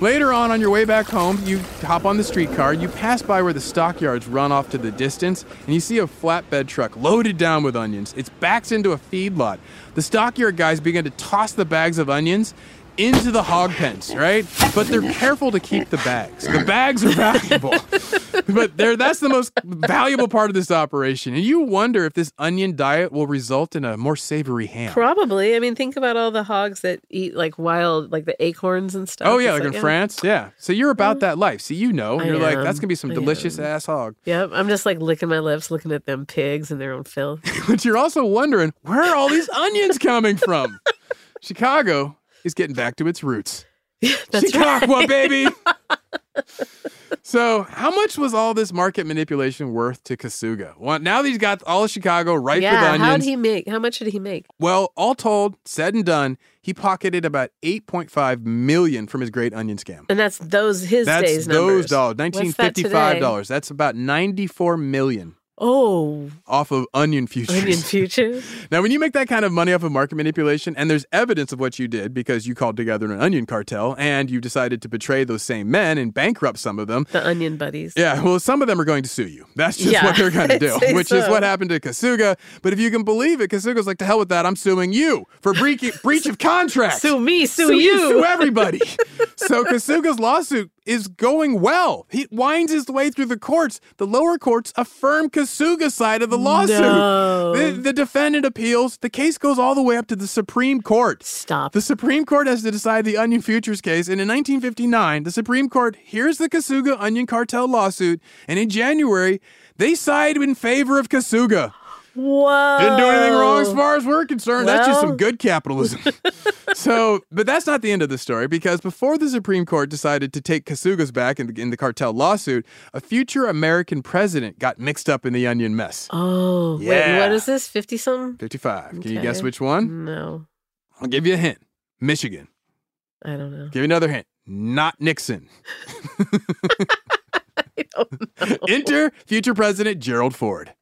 Later on, on your way back home, you hop on the streetcar, you pass by where the stockyards run off to the distance, and you see a flatbed truck loaded down with onions. It's backed into a feedlot. The stockyard guys begin to toss the bags of onions into the hog pens, right? But they're careful to keep the bags. The bags are valuable. but they're, that's the most valuable part of this operation. And you wonder if this onion diet will result in a more savory ham. Probably. I mean, think about all the hogs that eat like wild, like the acorns and stuff. Oh yeah, It's like in oh. France, yeah. So you're about that life. See, you know, you're like, that's gonna be some I delicious am. ass hog. Yep. I'm just like licking my lips, looking at them pigs and their own filth. But you're also wondering where are all these onions coming from? Chicago is getting back to its roots. That's Chicago, right. baby. so, how much was all this market manipulation worth to Kosuga? Well, now that he's got all of Chicago ripe with yeah. onions. How did he make? How much did he make? Well, all told, said and done, he pocketed about 8.5 million from his great onion scam. And that's those his That's days those numbers. dollars, nineteen fifty-five dollars. That's about ninety-four million Oh, off of onion futures. onion futures. Now, when you make that kind of money off of market manipulation, and there's evidence of what you did because you called together an onion cartel and you decided to betray those same men and bankrupt some of them. The onion buddies. Yeah, well, some of them are going to sue you. That's just Yeah, what they're going to do, which is what happened to Kosuga. But if you can believe it, Kosuga's like, to hell with that. I'm suing you for breach, breach of contract. Sue me, sue, Sue you. Sue everybody. so Kosuga's lawsuit is going well. He winds his way through the courts. The lower courts affirm Kosuga's side of the lawsuit. No. The, the defendant appeals. The case goes all the way up to the Supreme Court. Stop. The Supreme Court has to decide the Onion Futures case, and in 1959, the Supreme Court hears the Kosuga Onion Cartel lawsuit, and in January, they side in favor of Kosuga. Whoa. Didn't do anything wrong as far as we're concerned. That's just some good capitalism. so, but that's not the end of the story because before the Supreme Court decided to take Kosuga's back in the, in the cartel lawsuit, a future American president got mixed up in the onion mess. Oh, wait. Yeah. What is this? 50 something? 55. Can you guess which one? No, I'll give you a hint. Michigan. I don't know. Give you another hint. not Nixon. Enter future President Gerald Ford.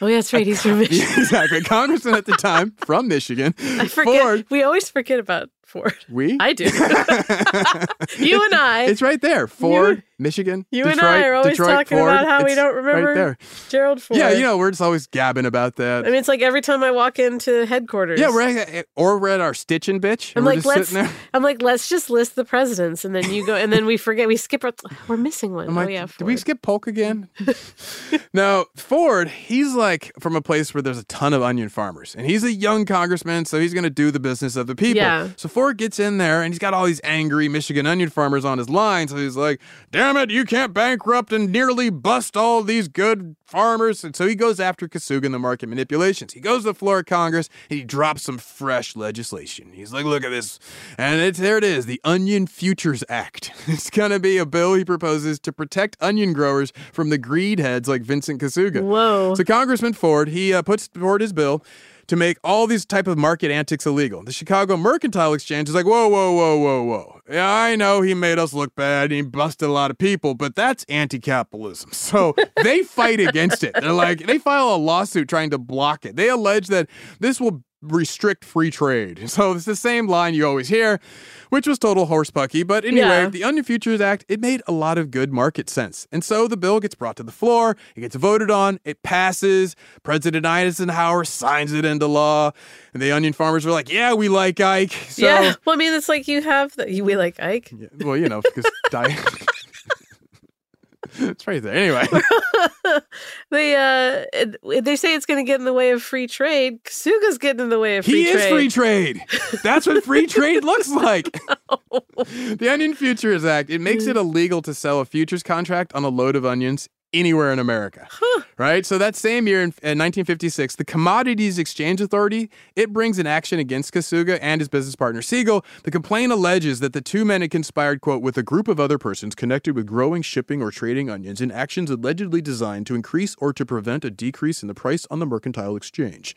Oh, yeah, that's right. He's from Michigan. exactly. Congressman at the time from Michigan. I forget. Ford. We always forget about Ford. We? I do. you and I. It's right there. Ford, Michigan. You Detroit, and I are always Detroit, talking Ford. about how we It's don't remember Right there. Gerald Ford. Yeah, you know, we're just always gabbing about that. I mean, it's like every time I walk into headquarters. yeah, we're at, or we're at our stitching bitch. I'm and we're like, just let's. sitting there. I'm like, let's just list the presidents, and then you go, and then we forget. We skip. Our, we're missing one. I'm like, oh yeah, did we skip Polk again? now, Ford, he's like from a place where there's a ton of onion farmers, and he's a young congressman, so he's going to do the business of the people. Yeah. So Ford gets in there, and he's got all these angry Michigan onion farmers on his line. So he's like, "Damn it, you can't bankrupt and nearly bust all these good farmers." And so he goes after Kosuga and the market manipulations. He goes to the floor of Congress and he drops some fresh legislation. He's like, "Look at this," and it's there. It is the Onion Futures Act. It's going to be a bill he proposes to protect onion growers from the greed heads like Vincent Kosuga. Whoa. So Congressman Ford, he uh, puts forward his bill to make all these type of market antics illegal. The Chicago Mercantile Exchange is like, whoa, whoa, whoa, whoa, whoa. Yeah, I know he made us look bad he busted a lot of people, but that's anti-capitalism. So they fight against it. They're like, they file a lawsuit trying to block it. They allege that this will restrict free trade. So it's the same line you always hear, which was total horsepucky. But anyway, Yeah. the Onion Futures Act, it made a lot of good market sense. And so the bill gets brought to the floor, it gets voted on, it passes. President Eisenhower signs it into law. And the onion farmers were like, yeah, we like Ike. So, yeah. Well, I mean, it's like you have the. We like Ike. well, you know, because Di- it's right there. Anyway, They uh, they say it's going to get in the way of free trade. Kosuga's getting in the way of free he trade. He is free trade. That's what free trade looks like. the Onion Futures Act, it makes it illegal to sell a futures contract on a load of onions anywhere in America. Right? So that same year in, in 1956, the Commodities Exchange Authority, it brings an action against Kosuga and his business partner Siegel. The complaint alleges that the two men had conspired, quote, with a group of other persons connected with growing, shipping, or trading onions in actions allegedly designed to increase or to prevent a decrease in the price on the mercantile exchange.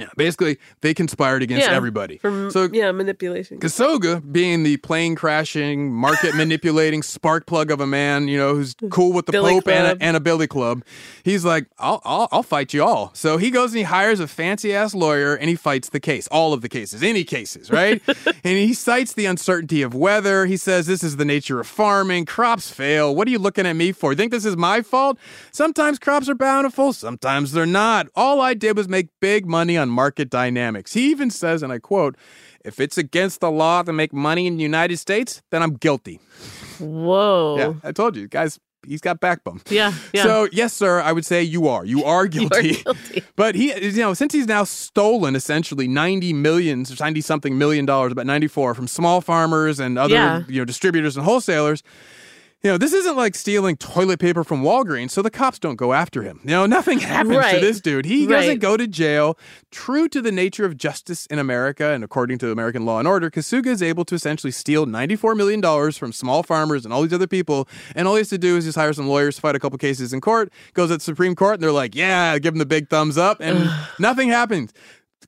Yeah, basically, they conspired against Yeah, everybody. For, so yeah, manipulation. Kosuga, being the plane crashing, market manipulating spark plug of a man, you know, who's cool with the Billy Pope and a, and a Billy Club, he's like, I'll, I'll, I'll fight you all. So he goes and he hires a fancy ass lawyer and he fights the case, all of the cases, any cases, right? and he cites the uncertainty of weather. He says, This is the nature of farming. Crops fail. What are you looking at me for? You think this is my fault? Sometimes crops are bountiful, sometimes they're not. All I did was make big money on market dynamics. He even says, and I quote, if it's against the law to make money in the United States, then I'm guilty. Whoa. Yeah, I told you, guys, he's got backbone. Yeah. Yeah. So, yes, sir, I would say you are. You are You are guilty. guilty. But he, you know, since he's now stolen essentially 90 millions, 90 something million dollars, about 94 from small farmers and other, Yeah. you know, distributors and wholesalers, you know, this isn't like stealing toilet paper from Walgreens, so the cops don't go after him. You know, nothing happens to this dude. He doesn't go to jail. True to the nature of justice in America and according to American law and order, Kosuga is able to essentially steal $94 million from small farmers and all these other people. And all he has to do is just hire some lawyers, fight a couple cases in court, goes at the Supreme Court, and they're like, yeah, give him the big thumbs up. And nothing happens.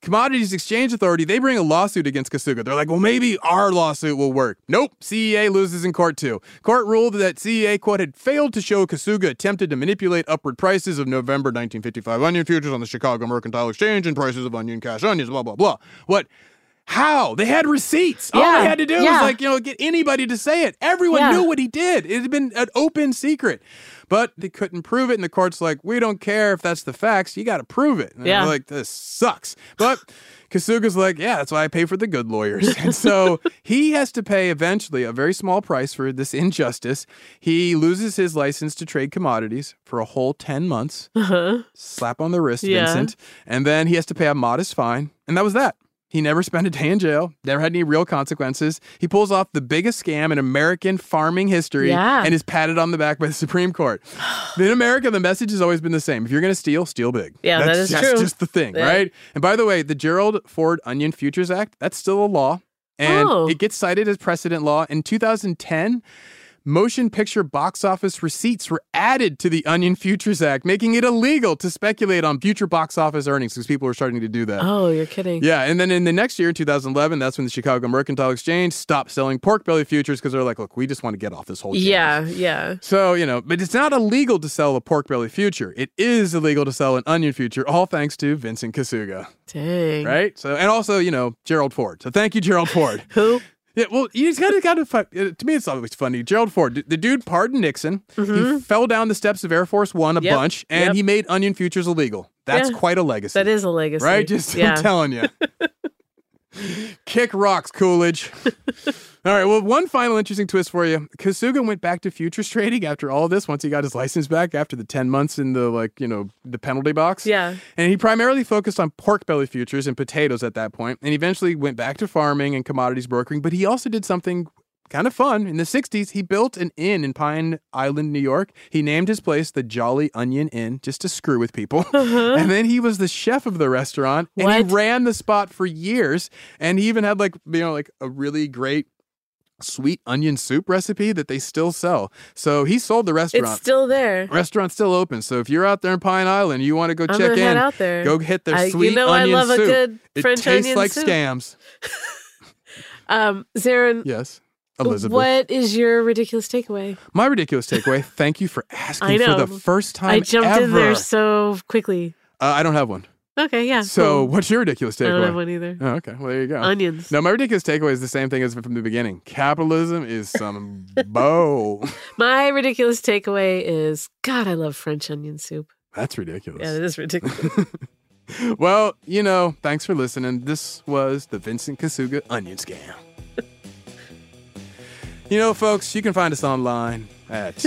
Commodities Exchange Authority, they bring a lawsuit against Kosuga. They're like, well, maybe our lawsuit will work. Nope. CEA loses in court too. Court ruled that CEA, quote, had failed to show Kosuga attempted to manipulate upward prices of November 1955 onion futures on the Chicago Mercantile Exchange and prices of onion cash onions, blah, blah, blah. What? How? They had receipts. All they had to do was like, you know, get anybody to say it. Everyone Yeah. knew what he did. It had been an open secret. But they couldn't prove it, and the court's like, we don't care if that's the facts. You got to prove it. And Yeah. they're like, this sucks. But Kosuga's like, yeah, that's why I pay for the good lawyers. And so he has to pay eventually a very small price for this injustice. He loses his license to trade commodities for a whole 10 months. Uh-huh. Slap on the wrist, Yeah. Vincent. And then he has to pay a modest fine. And that was that. He never spent a day in jail, never had any real consequences. He pulls off the biggest scam in American farming history Yeah. and is patted on the back by the Supreme Court. in America, the message has always been the same. If you're going to steal, steal big. Yeah, that that's, is that's true. just the thing, Yeah. right? And by the way, the Gerald Ford Onion Futures Act, that's still a law. And Oh. it gets cited as precedent law. In 2010, motion picture box office receipts were added to the Onion Futures Act, making it illegal to speculate on future box office earnings because people were starting to do that. Oh, you're kidding. Yeah, and then in the next year, in 2011, that's when the Chicago Mercantile Exchange stopped selling pork belly futures because they're like, look, we just want to get off this whole. Yeah, yeah. So, you know, but it's not illegal to sell a pork belly future. It is illegal to sell an onion future, all thanks to Vincent Kosuga. Dang. Right? So, and also, you know, Gerald Ford. So thank you, Gerald Ford. Who? Yeah, well, you just gotta gotta. fu- uh, To me, it's always funny. Gerald Ford, the dude pardoned Nixon. He fell down the steps of Air Force One a Mm-hmm. Yep, bunch, and yep. he made onion futures illegal. That's Yeah. quite a legacy. That is a legacy. Right? Just yeah. I'm telling you. Kick rocks, Coolidge. all right. Well, one final interesting twist for you. Kosuga went back to futures trading after all this. Once he got his license back after the ten months in the like you know the penalty box. Yeah. And he primarily focused on pork belly futures and potatoes at that point, and eventually went back to farming and commodities brokering. But he also did something kind of fun. In the 60s, he built an inn in Pine Island, New York. He named his place the Jolly Onion Inn just to screw with people. Uh-huh. And then he was the chef of the restaurant and What? he ran the spot for years. And he even had like, you know, like a really great sweet onion soup recipe that they still sell. So he sold the restaurant. It's still there. Restaurant's still open, so if you're out there in Pine Island, you want to go I'm check in. out there. Go hit their I- you sweet know I onion love a soup. good it tastes onion like soup. scams. Um, Zaron, Yes, Elizabeth. what is your ridiculous takeaway? My ridiculous takeaway. Thank you for asking I know. for the first time I jumped ever. in there so quickly. uh, I don't have one. Okay, yeah. So, cool. what's your ridiculous I takeaway? don't have one either. Oh, okay. Well, there you go. Onions. No, my ridiculous takeaway is the same thing as from the beginning. Capitalism is some bow. My ridiculous takeaway is God, I love French onion soup. That's ridiculous. Yeah, it is ridiculous. Well, you know, thanks for listening. This was the Vincent Kosuga Onion Scam. you know, folks, you can find us online at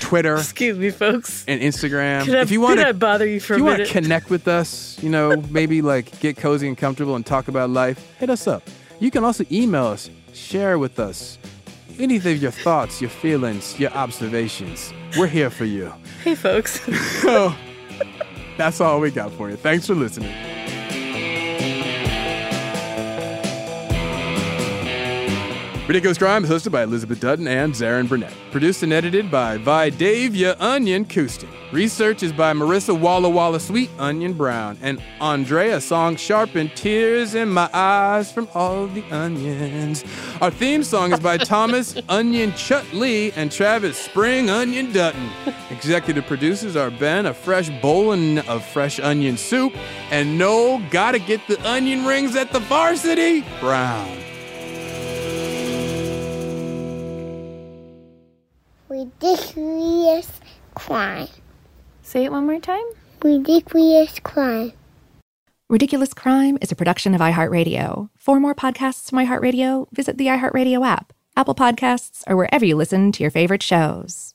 Twitter Excuse me, folks. and Instagram. Could I, if you want to bother you for if you want to connect with us, you know, maybe like get cozy and comfortable and talk about life, hit us up. You can also email us, share with us anything of your thoughts, your feelings, your observations. We're here for you. hey, folks. So that's all we got for you. Thanks for listening. Ridiculous Crime is hosted by Elizabeth Dutton and Zaron Burnett. Produced and edited by Vidavia Onion Kustin. Research is by Marissa Walla Walla Sweet Onion Brown and Andrea Song Sharpen Tears in My Eyes from All the Onions. Our theme song is by Thomas Onion Chut Lee and Travis Spring Onion Dutton. Executive producers are Ben, a fresh bowling of fresh onion soup, and Noel, gotta get the onion rings at the varsity, Brown. Ridiculous crime. Say it one more time. Ridiculous crime. Ridiculous Crime is a production of iHeartRadio. For more podcasts from iHeartRadio, visit the iHeartRadio app, Apple Podcasts, or wherever you listen to your favorite shows.